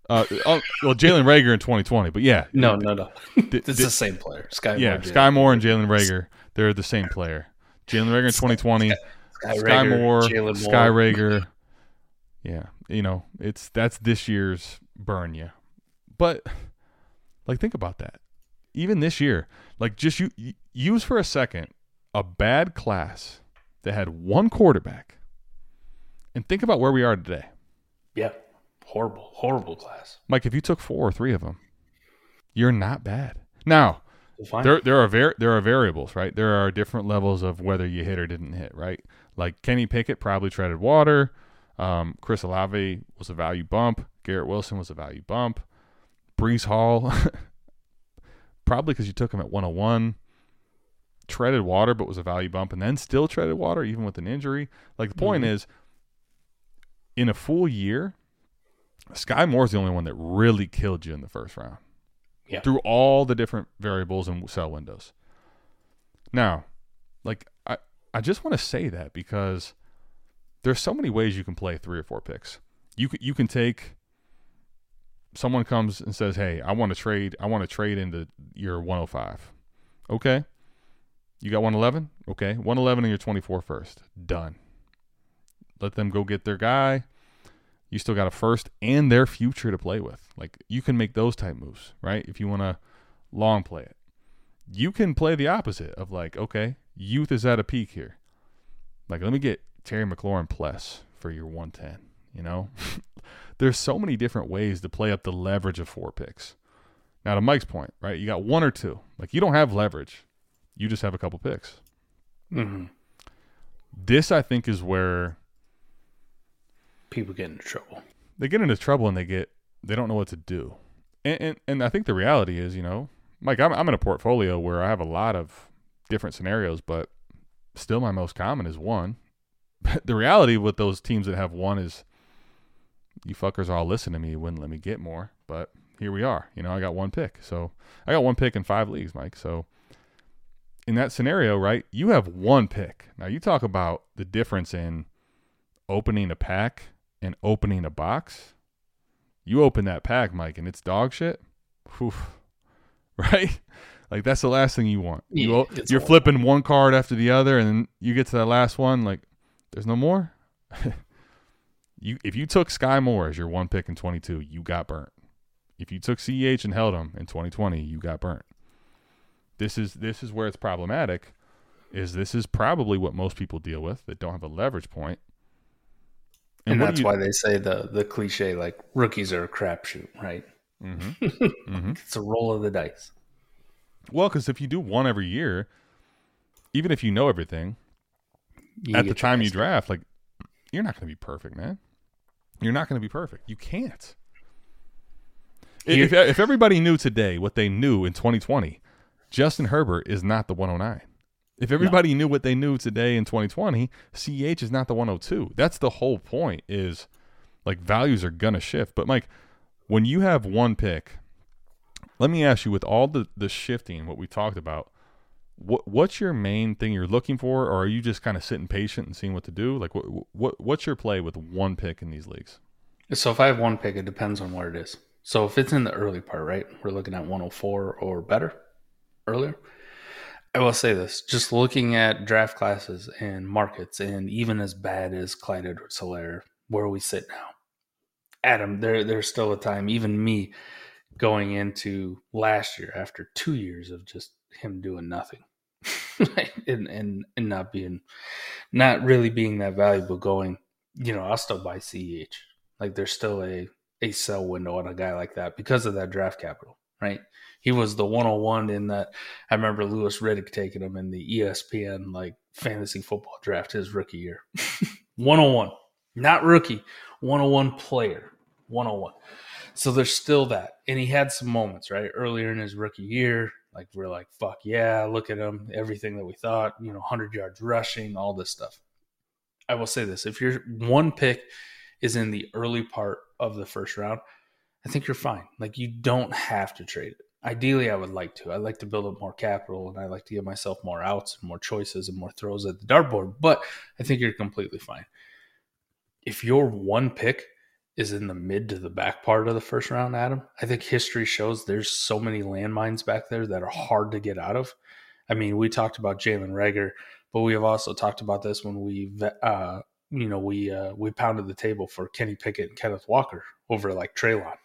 Uh, oh, well, Jalen Rager in 2020, but yeah, no, no, no, it's the same player. Sky yeah, Moore, Sky Moore and Jalen Reagor, they're the same player. Jalen Reagor in 2020, Sky, Sky, Sky Moore, Sky Reagor. Yeah, you know, it's that's this year's burn you. But like, think about that. Even this year, like, just you use for a second a bad class that had one quarterback, and think about where we are today. Yeah horrible, horrible class. Mike, if you took four or three of them, you're not bad. Now, there there are var- there are variables, right? There are different levels of whether you hit or didn't hit, right? Like Kenny Pickett probably treaded water. Um, Chris Olave was a value bump. Garrett Wilson was a value bump. Breece Hall, probably because you took him at 101. treaded water but was a value bump and then still treaded water even with an injury. Like the point Mm-hmm. is in a full year, Sky Moore's the only one that really killed you in the first round. Yeah. Through all the different variables and sell windows. Now, like I I just want to say that because there's so many ways you can play three or four picks. You can, you can take someone comes and says, "Hey, I want to trade. I want to trade into your 105." Okay. You got 111? Okay. 111 and your 24 first. Done. Let them go get their guy. You still got a first and their future to play with. Like you can make those type moves, right? If you want to long play it. You can play the opposite of like, okay, youth is at a peak here. Like, let me get Terry McLaurin plus for your 110, you know? There's so many different ways to play up the leverage of four picks. Now, to Mike's point, right? You got one or two. Like, you don't have leverage. You just have a couple picks. hmm This, I think, is where People get into trouble. they get into trouble and they get they don't know what to do. And and, and I think the reality is, you know, Mike, I'm I'm in a portfolio where I have a lot of different scenarios, but still my most common is one. But the reality with those teams that have one is you fuckers all listen to me, you wouldn't let me get more. But here we are. You know, I got one pick. So I got one pick in five leagues, Mike. So in that scenario, right, you have one pick. Now you talk about the difference in opening a pack and opening a box. You open that pack, Mike, and it's dog shit. Whew. Right? Like that's the last thing you want. you Yeah, it's you're flipping one card after the other, and then you get to that last one. Like, there's no more. you if you took Sky Moore as your one pick in 22, you got burnt. If you took CEH and held him in 2020, you got burnt. This is this is where it's problematic. Is this is probably what most people deal with that don't have a leverage point. And, do that's you- why they say the the cliche like rookies are a crapshoot, right? Mhm. Mhm. It's a roll of the dice. Well, because if you do one every year, even if you know everything, You at the time you draft, like you're not going to be perfect, man. You're not going to be perfect. You can't. If if everybody knew today what they knew in 2020, Justin Herbert is not the 109. If everybody knew what they knew today in 2020, CEH is not the 102. That's the whole point. Is like values are gonna shift. But Mike, when you have one pick, let me ask you, with all the the shifting, what we talked about, what what's your main thing you're looking for, or are you just kind of sitting patient and seeing what to do? Like, what what what's your play with one pick in these leagues? So if I have one pick, it depends on where it is. So if it's in the early part, right? We're looking at 104 or better earlier. I will say this, just looking at draft classes and markets and even as bad as Clyde Edwards Helaire, where we sit now. Adam, there there's still a time, even me going into last year after two years of just him doing nothing. and, and and not being not really being that valuable going, you know, I'll still buy CEH. Like there's still a a sell window on a guy like that because of that draft capital, right? He was the 101 in that. I remember Louis Riddick taking him in the ESPN like fantasy football draft his rookie year. 101, not rookie, 101 player, 101. So there's still that, and he had some moments right earlier in his rookie year. Like we're like, fuck yeah, look at him, everything that we thought, you know, 100 yards rushing, all this stuff. I will say this: if your one pick is in the early part of the first round, I think you're fine. Like you don't have to trade it. Ideally, I would like to. I like to build up more capital and I like to give myself more outs and more choices and more throws at the dartboard. But I think you're completely fine. If your one pick is in the mid to the back part of the first round, Adam, I think history shows there's so many landmines back there that are hard to get out of. I mean, we talked about Jalen Reagor, but we have also talked about this when we uh, you know, we uh, we pounded the table for Kenny Pickett and Kenneth Walker over like Treylon,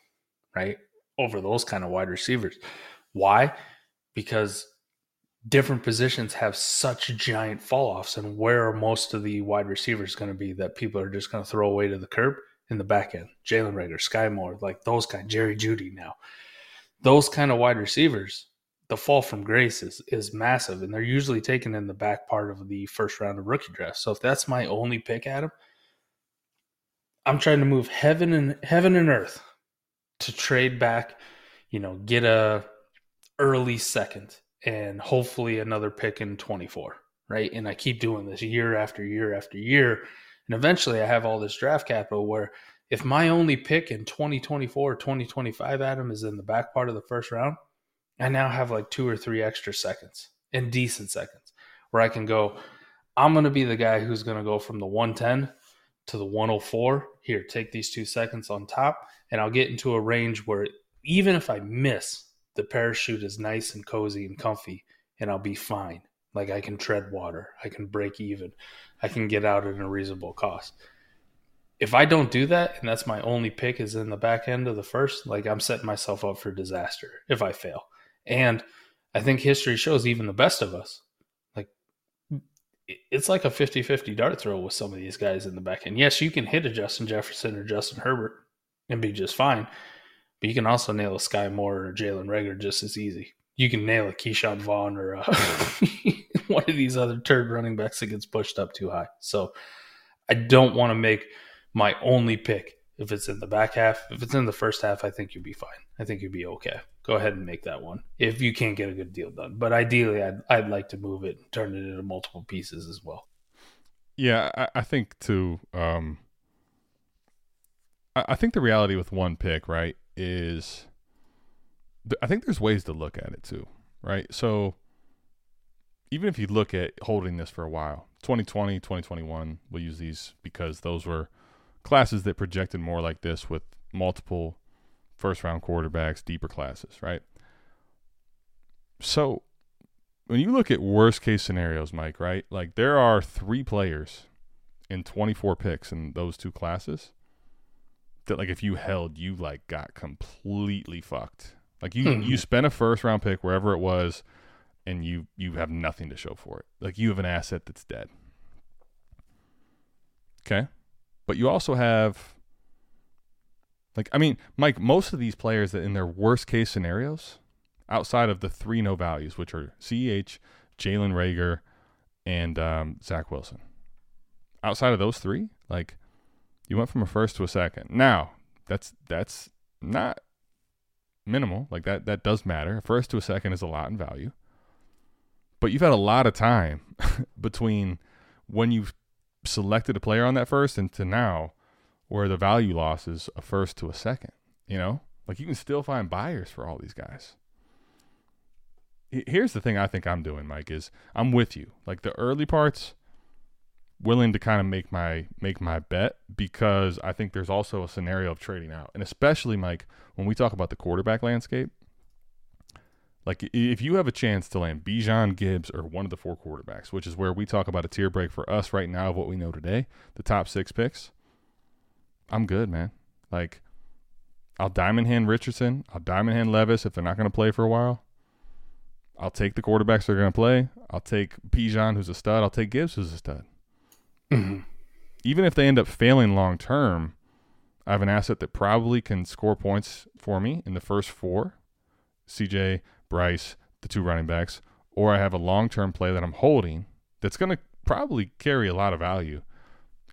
right? Over those kind of wide receivers. Why? Because different positions have such giant fall offs, and where are most of the wide receivers going to be that people are just going to throw away to the curb in the back end? Jalen Reagor, Sky Moore, like those kind, Jerry Jeudy now, those kind of wide receivers the fall from grace is is massive, and they're usually taken in the back part of the first round of rookie draft. So if that's my only pick, Adam, I'm trying to move heaven and heaven and earth to trade back, you know, get a early second and hopefully another pick in 24, right? And I keep doing this year after year after year. And eventually I have all this draft capital where if my only pick in 2024 or 2025, Adam, is in the back part of the first round, I now have like two or three extra seconds and decent seconds where I can go, I'm going to be the guy who's going to go from the 110 to the 104. Here, take these two seconds on top, and I'll get into a range where even if I miss, the parachute is nice and cozy and comfy, and I'll be fine. Like I can tread water, I can break even, I can get out at a reasonable cost if I don't do that and that's my only pick is in the back end of the first, like I'm setting myself up for disaster if I fail. And I think history shows even the best of us, like it's like a 50 50 dart throw with some of these guys in the back end. Yes, you can hit a Justin Jefferson or Justin Herbert and be just fine, but you can also nail a Sky Moore or Jalen Reagor just as easy. You can nail a Ke'Shawn Vaughn or uh, one of these other turd running backs that gets pushed up too high. So I don't want to make my only pick if it's in the back half. If it's in the first half, I think you'd be fine. I think you'd be okay. Go ahead and make that one if you can't get a good deal done. But ideally, I'd I'd like to move it and turn it into multiple pieces as well. Yeah, I, I think too. Um, I, I think the reality with one pick, right, is I think there's ways to look at it too, right? So even if you look at holding this for a while, 2020, 2021, we'll use these because those were classes that projected more like this with multiple first round quarterbacks, deeper classes, right? So when you look at worst case scenarios, Mike, right? Like there are three players in 24 picks in those two classes that like if you held, you like got completely fucked. Like you mm-hmm. you spent a first round pick wherever it was and you you have nothing to show for it. Like you have an asset that's dead. Okay? But you also have like I mean, Mike, most of these players that in their worst case scenarios, outside of the three no values, which are CEH, Jalen Reagor, and um, Zach Wilson. Outside of those three, like you went from a first to a second. Now, that's that's not minimal. Like that that does matter. First to a second is a lot in value. But you've had a lot of time between when you've selected a player on that first and to now where the value loss is a first to a second, you know? Like you can still find buyers for all these guys. Here's the thing I think I'm doing, Mike, is I'm with you. Like the early parts willing to kind of make my make my bet because I think there's also a scenario of trading out. And especially Mike, when we talk about the quarterback landscape, like if you have a chance to land Bijan Gibbs or one of the four quarterbacks, which is where we talk about a tier break for us right now of what we know today, the top six picks, I'm good, man. Like I'll diamond hand Richardson, I'll diamond hand Levis if they're not going to play for a while. I'll take the quarterbacks that are going to play. I'll take Bijan, who's a stud. I'll take Gibbs, who's a stud. Mm-hmm. Even if they end up failing long term, I have an asset that probably can score points for me in the first four. CJ Bryce, the two running backs, or I have a long term play that I'm holding that's going to probably carry a lot of value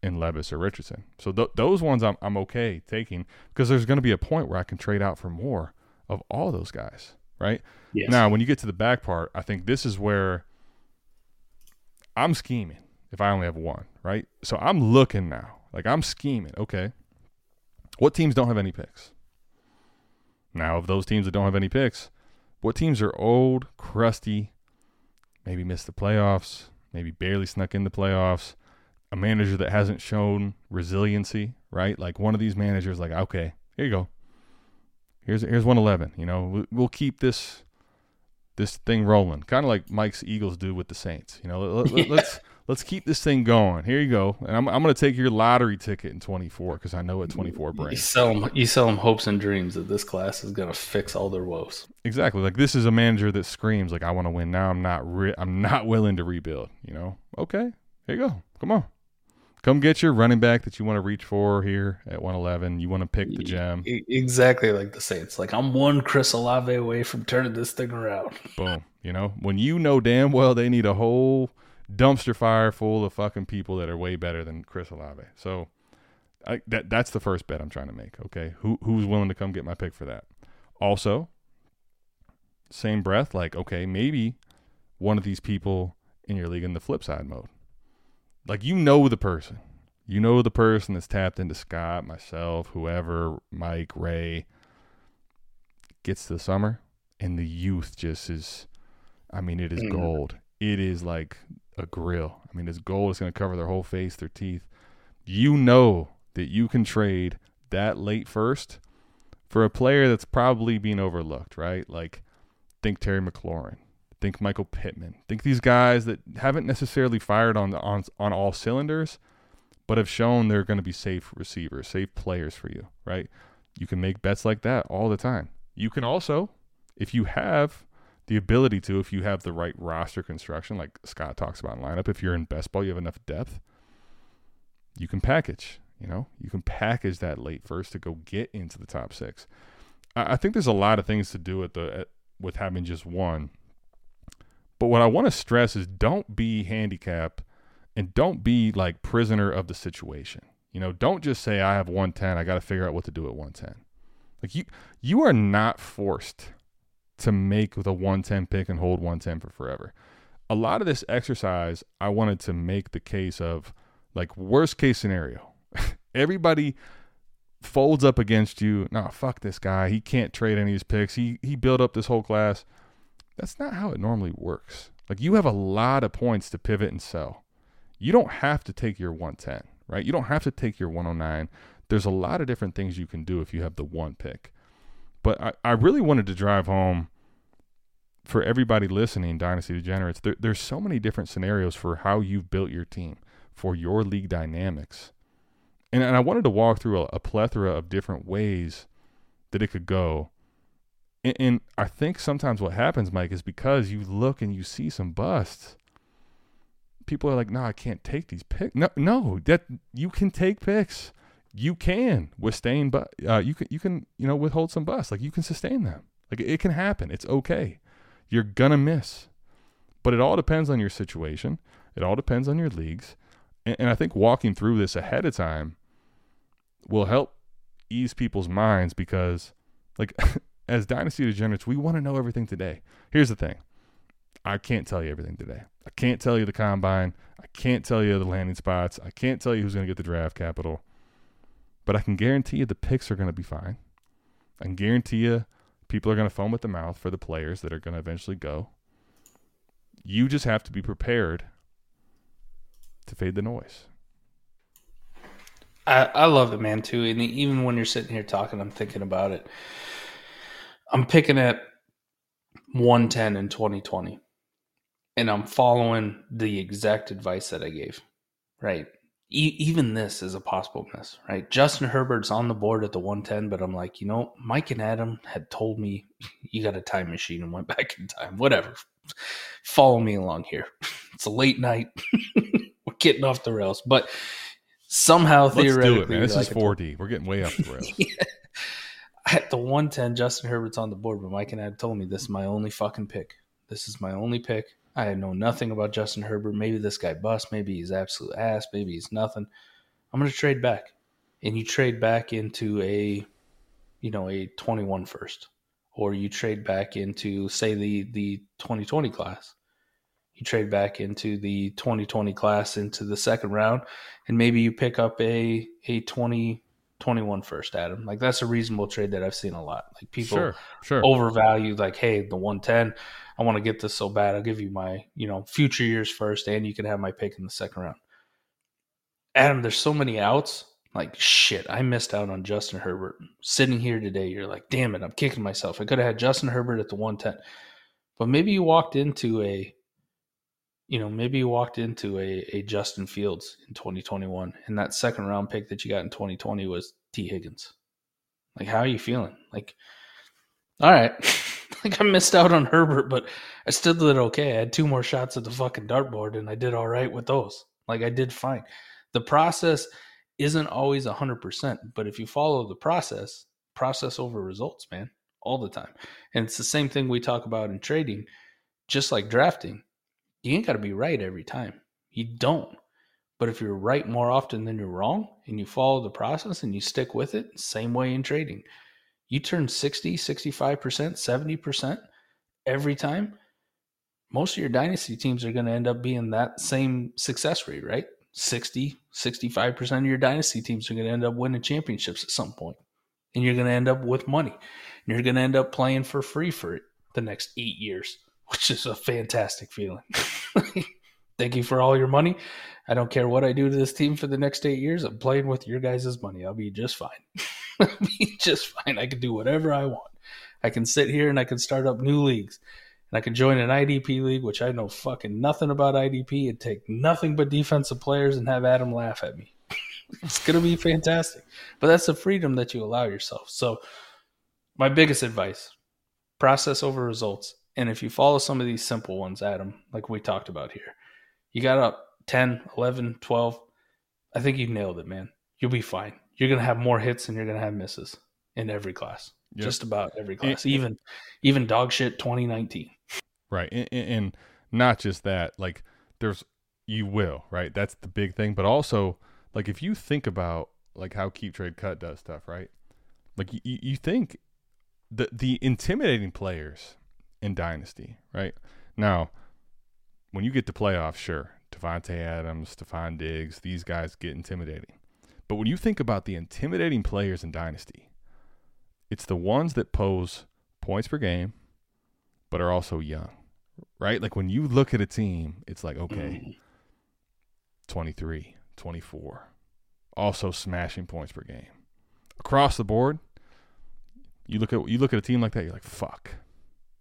in Levis or Richardson. So th- those ones I'm, I'm okay taking because there's going to be a point where I can trade out for more of all those guys, right? Yes. Now, when you get to the back part, I think this is where I'm scheming if I only have one, right? So I'm looking now. Like I'm scheming. Okay. What teams don't have any picks? Now, of those teams that don't have any picks, what teams are old, crusty, maybe missed the playoffs, maybe barely snuck in the playoffs, a manager that hasn't shown resiliency, right? Like one of these managers, like, okay, here you go. Here's here's 111. You know, we'll keep this this thing rolling, kind of like Mike's Eagles do with the Saints. You know, let, us yeah let's keep this thing going. Here you go. And I'm, I'm going to take your lottery ticket in 24 because I know what 24 brings. You sell, them, you sell them hopes and dreams that this class is going to fix all their woes. Exactly. Like this is a manager that screams like I want to win now. I'm not re- I'm not willing to rebuild. You know. Okay. Here you go. Come on. Come get your running back that you want to reach for here at 111. You want to pick the gem. Exactly like the Saints. Like I'm one Chris Olave away from turning this thing around. Boom. You know, when you know damn well they need a whole dumpster fire full of fucking people that are way better than Chris Olave. So I, that that's the first bet I'm trying to make. Okay, who who's willing to come get my pick for that? Also, same breath, like, okay, maybe one of these people in your league in the flip side mode. Like you know the person. You know the person that's tapped into Scott, myself, whoever, Mike, Ray. Gets to the summer and the youth just is I mean, it is Mhm. gold. It is like a grill. I mean, this gold. is gonna cover their whole face, their teeth. You know that you can trade that late first for a player that's probably being overlooked, right? Like think Terry McLaurin, think Michael Pittman, think these guys that haven't necessarily fired on on on all cylinders, but have shown they're going to be safe receivers, safe players for you, right? You can make bets like that all the time. You can also, if you have the ability to, if you have the right roster construction, like Scott talks about in lineup, if you're in best ball, you have enough depth, you can package. You know, you can package that late first to go get into the top six. I, I think there's a lot of things to do at the at, with having just one. But what I want to stress is don't be handicapped and don't be like prisoner of the situation. You know, don't just say I have 110, I got to figure out what to do at 110. Like you you are not forced to make the 110 pick and hold 110 for forever. A lot of this exercise I wanted to make the case of like worst case scenario. Everybody folds up against you. Nah, fuck this guy. He can't trade any of his picks. He he built up this whole class. That's not how it normally works. Like you have a lot of points to pivot and sell. You don't have to take your 110, right? You don't have to take your 109. There's a lot of different things you can do if you have the one pick. But I, I really wanted to drive home for everybody listening, Dynasty Degenerates, there, there's so many different scenarios for how you've built your team, for your league dynamics. And, and I wanted to walk through a, a plethora of different ways that it could go. And, and I think sometimes what happens, Mike, is because you look and you see some busts. People are like, "No, I can't take these picks." No, no, that you can take picks. You can withstand, but uh, you can you can you know withhold some busts. Like you can sustain them. Like it can happen. It's okay. You're gonna miss, but it all depends on your situation. It all depends on your leagues, and, and I think walking through this ahead of time will help ease people's minds because, like, as dynasty degenerates, we want to know everything today. Here's the thing: I can't tell you everything today. I can't tell you the combine. I can't tell you the landing spots. I can't tell you who's going to get the draft capital. But I can guarantee you the picks are going to be fine. I can guarantee you people are going to foam at the mouth for the players that are going to eventually go. You just have to be prepared to fade the noise. I, I love it, man, too. And even when you're sitting here talking, I'm thinking about it. I'm picking at 110 in 2020, and I'm following the exact advice that I gave, right? E- even this is a possible miss, right? Justin Herbert's on the board at the 110, but I'm like, you know, Mike and Adam had told me you got a time machine and went back in time. Whatever. Follow me along here. It's a late night. We're getting off the rails, but somehow Let's do theoretically, it, man. This like is I 4D. We're getting way off the rails. yeah. At the 110, Justin Herbert's on the board, but Mike and Adam told me this is my only fucking pick. This is my only pick. I know nothing about Justin Herbert. Maybe this guy bust. Maybe he's absolute ass. Maybe he's nothing. I'm going to trade back. And you trade back into a, you know, a 21 first. Or you trade back into, say, the, the 2020 class. You trade back into the 2020 class into the second round. And maybe you pick up a, a 20, 21 first, Adam. Like that's a reasonable trade that I've seen a lot. Like people Sure, sure. overvalue, like, hey, the 110, I want to get this so bad. I'll give you my, you know, future years first, and you can have my pick in the second round. Adam, there's so many outs. Like, shit, I missed out on Justin Herbert. Sitting here today, you're like, damn it, I'm kicking myself. I could have had Justin Herbert at the 110. But maybe you walked into a, you know, maybe you walked into a, a Justin Fields in 2021, and that second round pick that you got in 2020 was Tee Higgins. Like, how are you feeling? Like, all right, like I missed out on Herbert, but I still did okay. I had two more shots at the fucking dartboard, and I did all right with those. Like, I did fine. The process isn't always 100%, but if you follow the process, process over results, man, all the time. And it's the same thing we talk about in trading, just like drafting you ain't got to be right every time. You don't. But if you're right more often than you're wrong and you follow the process and you stick with it, same way in trading. You turn 60, 65%, 70% every time, most of your dynasty teams are going to end up being that same success rate, right? 60, 65% of your dynasty teams are going to end up winning championships at some point. And you're going to end up with money. And you're going to end up playing for free for the next eight years, which is a fantastic feeling. Thank you for all your money. I don't care what I do to this team for the next eight years. I'm playing with your guys' money. I'll be just fine. I'll be just fine. I can do whatever I want. I can sit here and I can start up new leagues. And I can join an IDP league, which I know fucking nothing about IDP, and take nothing but defensive players and have Adam laugh at me. it's going to be fantastic. But that's the freedom that you allow yourself. So, my biggest advice process over results. And if you follow some of these simple ones, Adam, like we talked about here, you got up 10, 11, 12. I think you nailed it, man. You'll be fine. You're going to have more hits and you're going to have misses in every class. Yep. Just about every class, and, even even dog shit 2019. Right, and, and not just that. Like, there's you will right. That's the big thing. But also, like, if you think about like how KeepTradeCut does stuff, right? Like, you, you think the the intimidating players in dynasty, right? Now, when you get to playoffs, sure, Davante Adams, Stefon Diggs, these guys get intimidating. But when you think about the intimidating players in dynasty, it's the ones that pose points per game, but are also young, right? Like when you look at a team, it's like, okay, mm. 23, 24, also smashing points per game. Across the board, you look at you look at a team like that, you're like, fuck,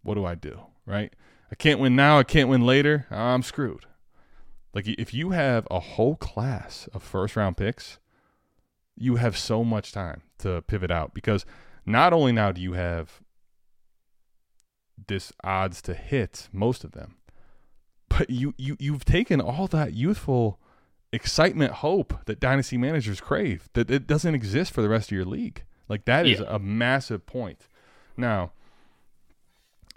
what do I do? Right? I can't win now, I can't win later, I'm screwed. Like if you have a whole class of first round picks, you have so much time to pivot out because not only now do you have this odds to hit most of them, but you you you've taken all that youthful excitement, hope that dynasty managers crave that it doesn't exist for the rest of your league. Like that is yeah. a massive point. Now,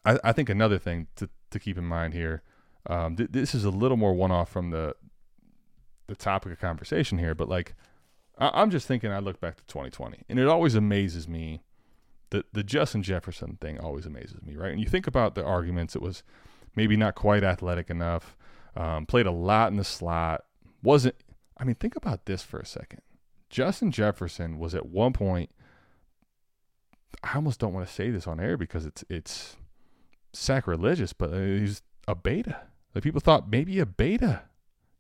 I, I, think another thing to to keep in mind here, um, th- this is a little more one off from the the topic of conversation here, but like I, am just thinking, I look back to 2020, and it always amazes me the the Justin Jefferson thing always amazes me, right? And you think about the arguments; it was maybe not quite athletic enough, um, played a lot in the slot, wasn't. I mean, think about this for a second. Justin Jefferson was at one point. I almost don't want to say this on air because it's it's sacrilegious, but he's a beta. Like people thought maybe a beta,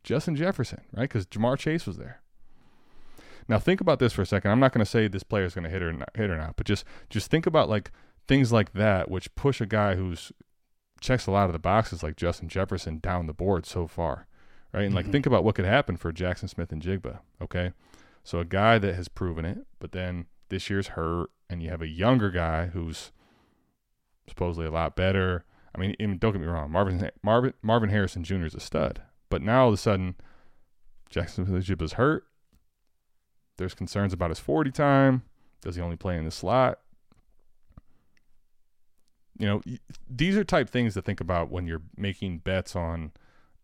Justin Jefferson, right? Because Ja'Marr Chase was there. Now think about this for a second. I'm not going to say this player is going to hit or not, hit or not, but just just think about like things like that, which push a guy who's checks a lot of the boxes like Justin Jefferson down the board so far, right? And like mm-hmm. think about what could happen for Jaxon Smith-Njigba. Okay, so a guy that has proven it, but then this year's hurt, and you have a younger guy who's supposedly a lot better. I mean, don't get me wrong, Marvin Marvin Marvin Harrison Jr. is a stud, but now all of a sudden, Jaxon Smith-Njigba is hurt. There's concerns about his 40 time. Does he only play in the slot? You know, these are type things to think about when you're making bets on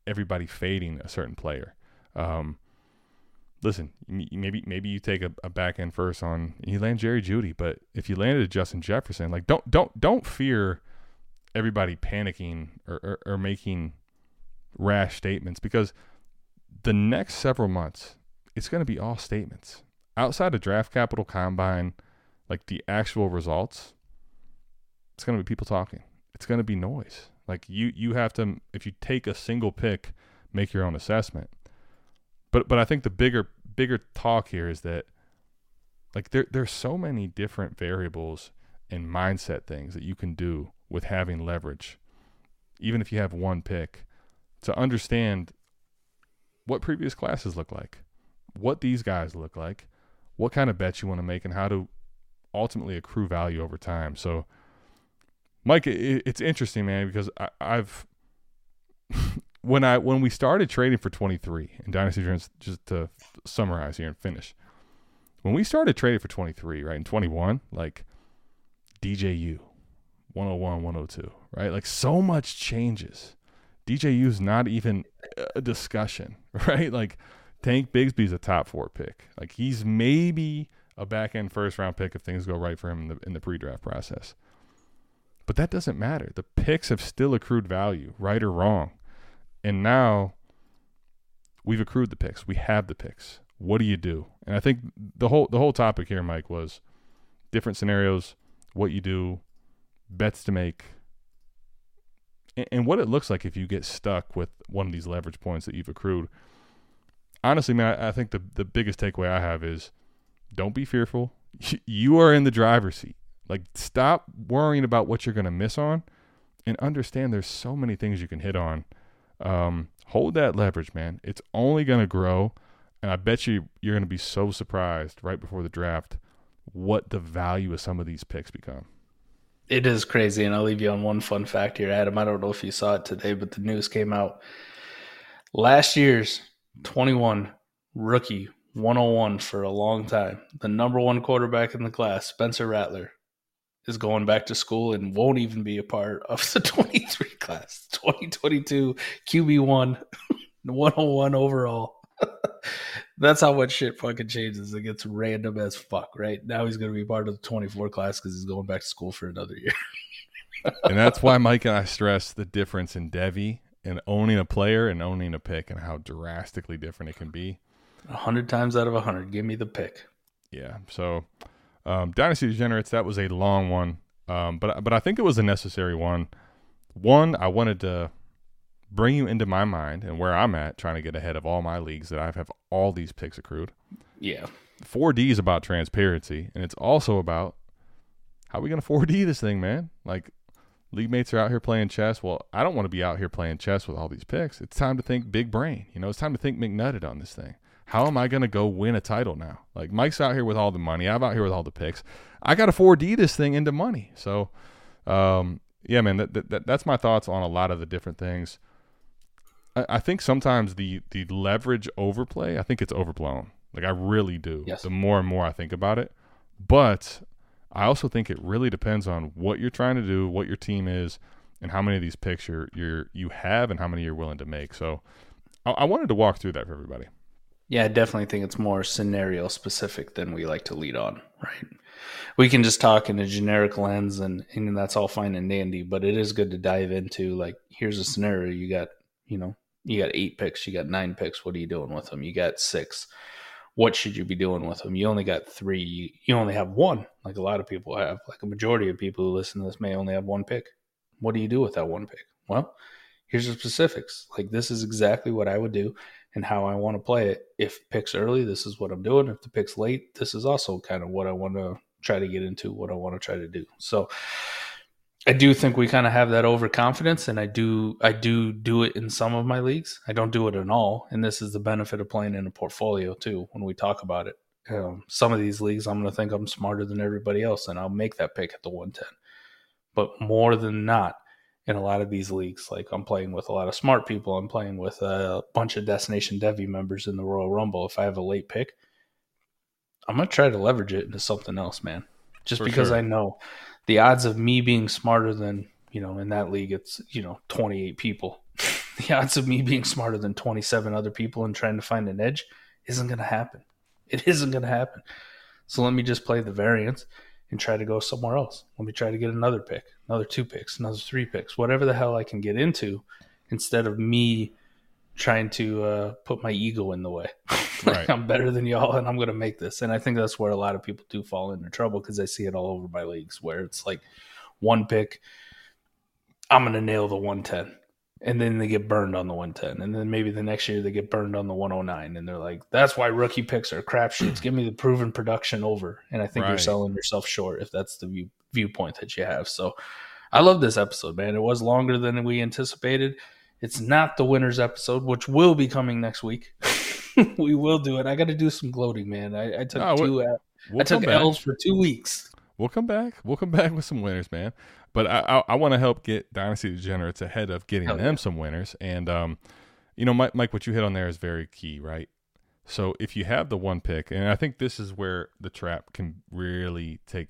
everybody fading a certain player. Um, listen, maybe maybe you take a, a back end first on you land Jerry Jeudy, but if you landed a Justin Jefferson, like don't don't don't fear everybody panicking or, or, or making rash statements because the next several months it's going to be all statements outside of draft capital combine, like the actual results, it's going to be people talking. It's going to be noise. Like you, you have to, if you take a single pick, make your own assessment. But, but I think the bigger, bigger talk here is that, like there, there's so many different variables and mindset things that you can do with having leverage, even if you have one pick, to understand what previous classes look like, what these guys look like, what kind of bets you want to make and how to ultimately accrue value over time. So, Mike, it, it's interesting, man, because I, I've when I when we started trading for 23 in Dynasty Dreams, just to summarize here and finish, when we started trading for 23, right in 21, like DJU 101, 102, right? Like so much changes. DJU is not even a discussion, right? Like Tank Bigsby's a top four pick. Like he's maybe a back end first round pick if things go right for him in the in the pre draft process. But that doesn't matter. The picks have still accrued value, right or wrong. And now we've accrued the picks. We have the picks. What do you do? And I think the whole the whole topic here, Mike, was different scenarios, what you do, bets to make, and, and what it looks like if you get stuck with one of these leverage points that you've accrued. Honestly, man, I, I think the the biggest takeaway I have is don't be fearful. You are in the driver's seat. Like, stop worrying about what you're going to miss on and understand there's so many things you can hit on. Um, hold that leverage, man. It's only going to grow. And I bet you you're going to be so surprised right before the draft what the value of some of these picks become. It is crazy. And I'll leave you on one fun fact here, Adam. I don't know if you saw it today, but the news came out. Last year's 21 rookie 101 for a long time. The number one quarterback in the class, Spencer Rattler, is going back to school and won't even be a part of the 23 class. 2022 QB1, 101 overall. That's how much shit fucking changes. It gets random as fuck, right? Now he's going to be part of the 24 class because he's going back to school for another year. and that's why Mike and I stress the difference in Devy and owning a player and owning a pick and how drastically different it can be. A hundred times out of a hundred, give me the pick. Yeah. So, um, Dynasty Degenerates, that was a long one, um, but but I think it was a necessary one. One, I wanted to bring you into my mind and where I'm at, trying to get ahead of all my leagues that I have all these picks accrued. Yeah. 4D is about transparency, and it's also about how are we going to 4D this thing, man? Like, league mates are out here playing chess. Well, I don't want to be out here playing chess with all these picks. It's time to think big brain. You know, it's time to think McNutted on this thing how am I going to go win a title now? Like Mike's out here with all the money. I'm out here with all the picks. I got to 4D this thing into money. So, um, yeah, man, that, that, that's my thoughts on a lot of the different things. I, I think sometimes the the leverage overplay, I think it's overblown. Like I really do. Yes. The more and more I think about it, but I also think it really depends on what you're trying to do, what your team is, and how many of these picks you're, you're you have, and how many you're willing to make. So, I, I wanted to walk through that for everybody. Yeah, I definitely think it's more scenario specific than we like to lead on, right? We can just talk in a generic lens and, and that's all fine and dandy, but it is good to dive into like, here's a scenario. You got, you know, you got eight picks, you got nine picks. What are you doing with them? You got six. What should you be doing with them? You only got three. You only have one, like a lot of people have. Like a majority of people who listen to this may only have one pick. What do you do with that one pick? Well, here's the specifics. Like this is exactly what I would do and how I want to play it. If picks early, this is what I'm doing. If the picks late, this is also kind of what I want to try to get into, what I want to try to do. So I do think we kind of have that overconfidence, and I do I do do it in some of my leagues. I don't do it in all, and this is the benefit of playing in a portfolio too. When we talk about it, um, some of these leagues, I'm going to think I'm smarter than everybody else, and I'll make that pick at the 110. But more than not, in a lot of these leagues. Like I'm playing with a lot of smart people. I'm playing with a bunch of Destination Devy members in the Royal Rumble. If I have a late pick, I'm gonna try to leverage it into something else, man. Just For because sure. I know the odds of me being smarter than you know in that league, it's you know 28 people. the odds of me being smarter than 27 other people and trying to find an edge isn't gonna happen. It isn't gonna happen. So let me just play the variance and try to go somewhere else. Let me try to get another pick, another two picks, another three picks, whatever the hell I can get into instead of me trying to uh, put my ego in the way. like right. I'm better than y'all and I'm going to make this. And I think that's where a lot of people do fall into trouble because I see it all over my leagues where it's like one pick, I'm going to nail the 110 and then they get burned on the 110 and then maybe the next year they get burned on the 109 and they're like that's why rookie picks are crapshoots give me the proven production over. And i think right. you're selling yourself short if that's the view, viewpoint that you have. So i love this episode man. It was longer than we anticipated. It's not the winners episode which will be coming next week. We will do it. I got to do some gloating man. I, I took oh, 2 we'll, we'll i took l's for two weeks. We'll come back. We'll come back with some winners man but I I, I want to help get Dynasty Degenerates ahead of getting Hell them yeah. some winners. And um, you know, Mike, Mike, what you hit on there is very key, right? So if you have the one pick, and I think this is where the trap can really take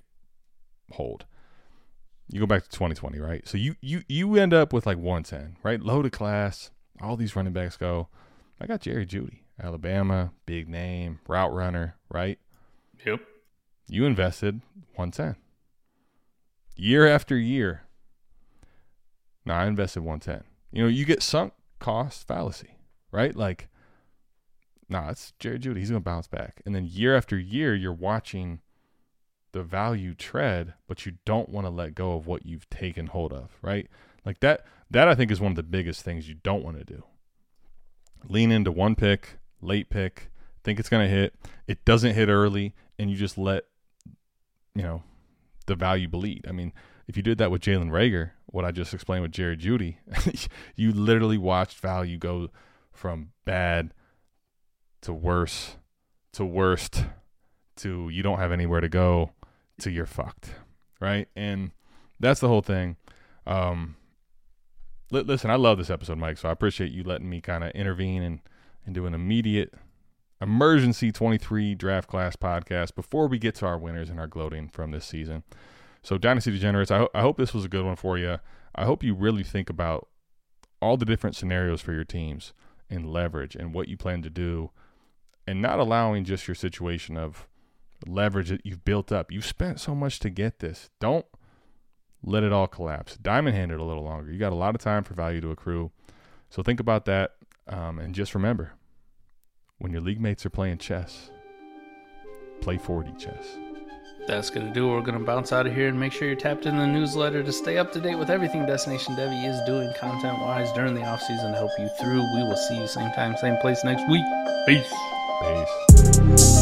hold. You go back to 2020, right? So you you you end up with like 110, right? Loaded class. All these running backs go. I got Jerry Jeudy, Alabama, big name, route runner, right? Yep. You invested 110 year after year, Nah, I invested 110. You know, you get sunk cost fallacy, right? Like, nah, it's Jerry Jeudy. He's going to bounce back. And then year after year, you're watching the value tread, but you don't want to let go of what you've taken hold of, right? Like that, that I think is one of the biggest things you don't want to do. Lean into one pick, late pick, think it's going to hit. It doesn't hit early, and you just let, you know, the value bleed. I mean, if you did that with Jalen Reagor, what I just explained with Jerry Jeudy, you literally watched value go from bad to worse to worst to you don't have anywhere to go to you're fucked, right? And that's the whole thing. Um, li- listen, I love this episode, Mike. So I appreciate you letting me kind of intervene and and do an immediate emergency 23 draft class podcast before we get to our winners and our gloating from this season. So, Dynasty Degenerates, I, ho- I hope this was a good one for you. I hope you really think about all the different scenarios for your teams and leverage and what you plan to do and not allowing just your situation of leverage that you've built up. You've spent so much to get this. Don't let it all collapse. Diamond hand it a little longer. You got a lot of time for value to accrue. So think about that. Um, and just remember when your league mates are playing chess, play 4D chess. That's going to do it. We're going to bounce out of here and make sure you're tapped in the newsletter to stay up to date with everything Destination Devy is doing content wise during the offseason to help you through. We will see you same time, same place next week. Peace. Peace.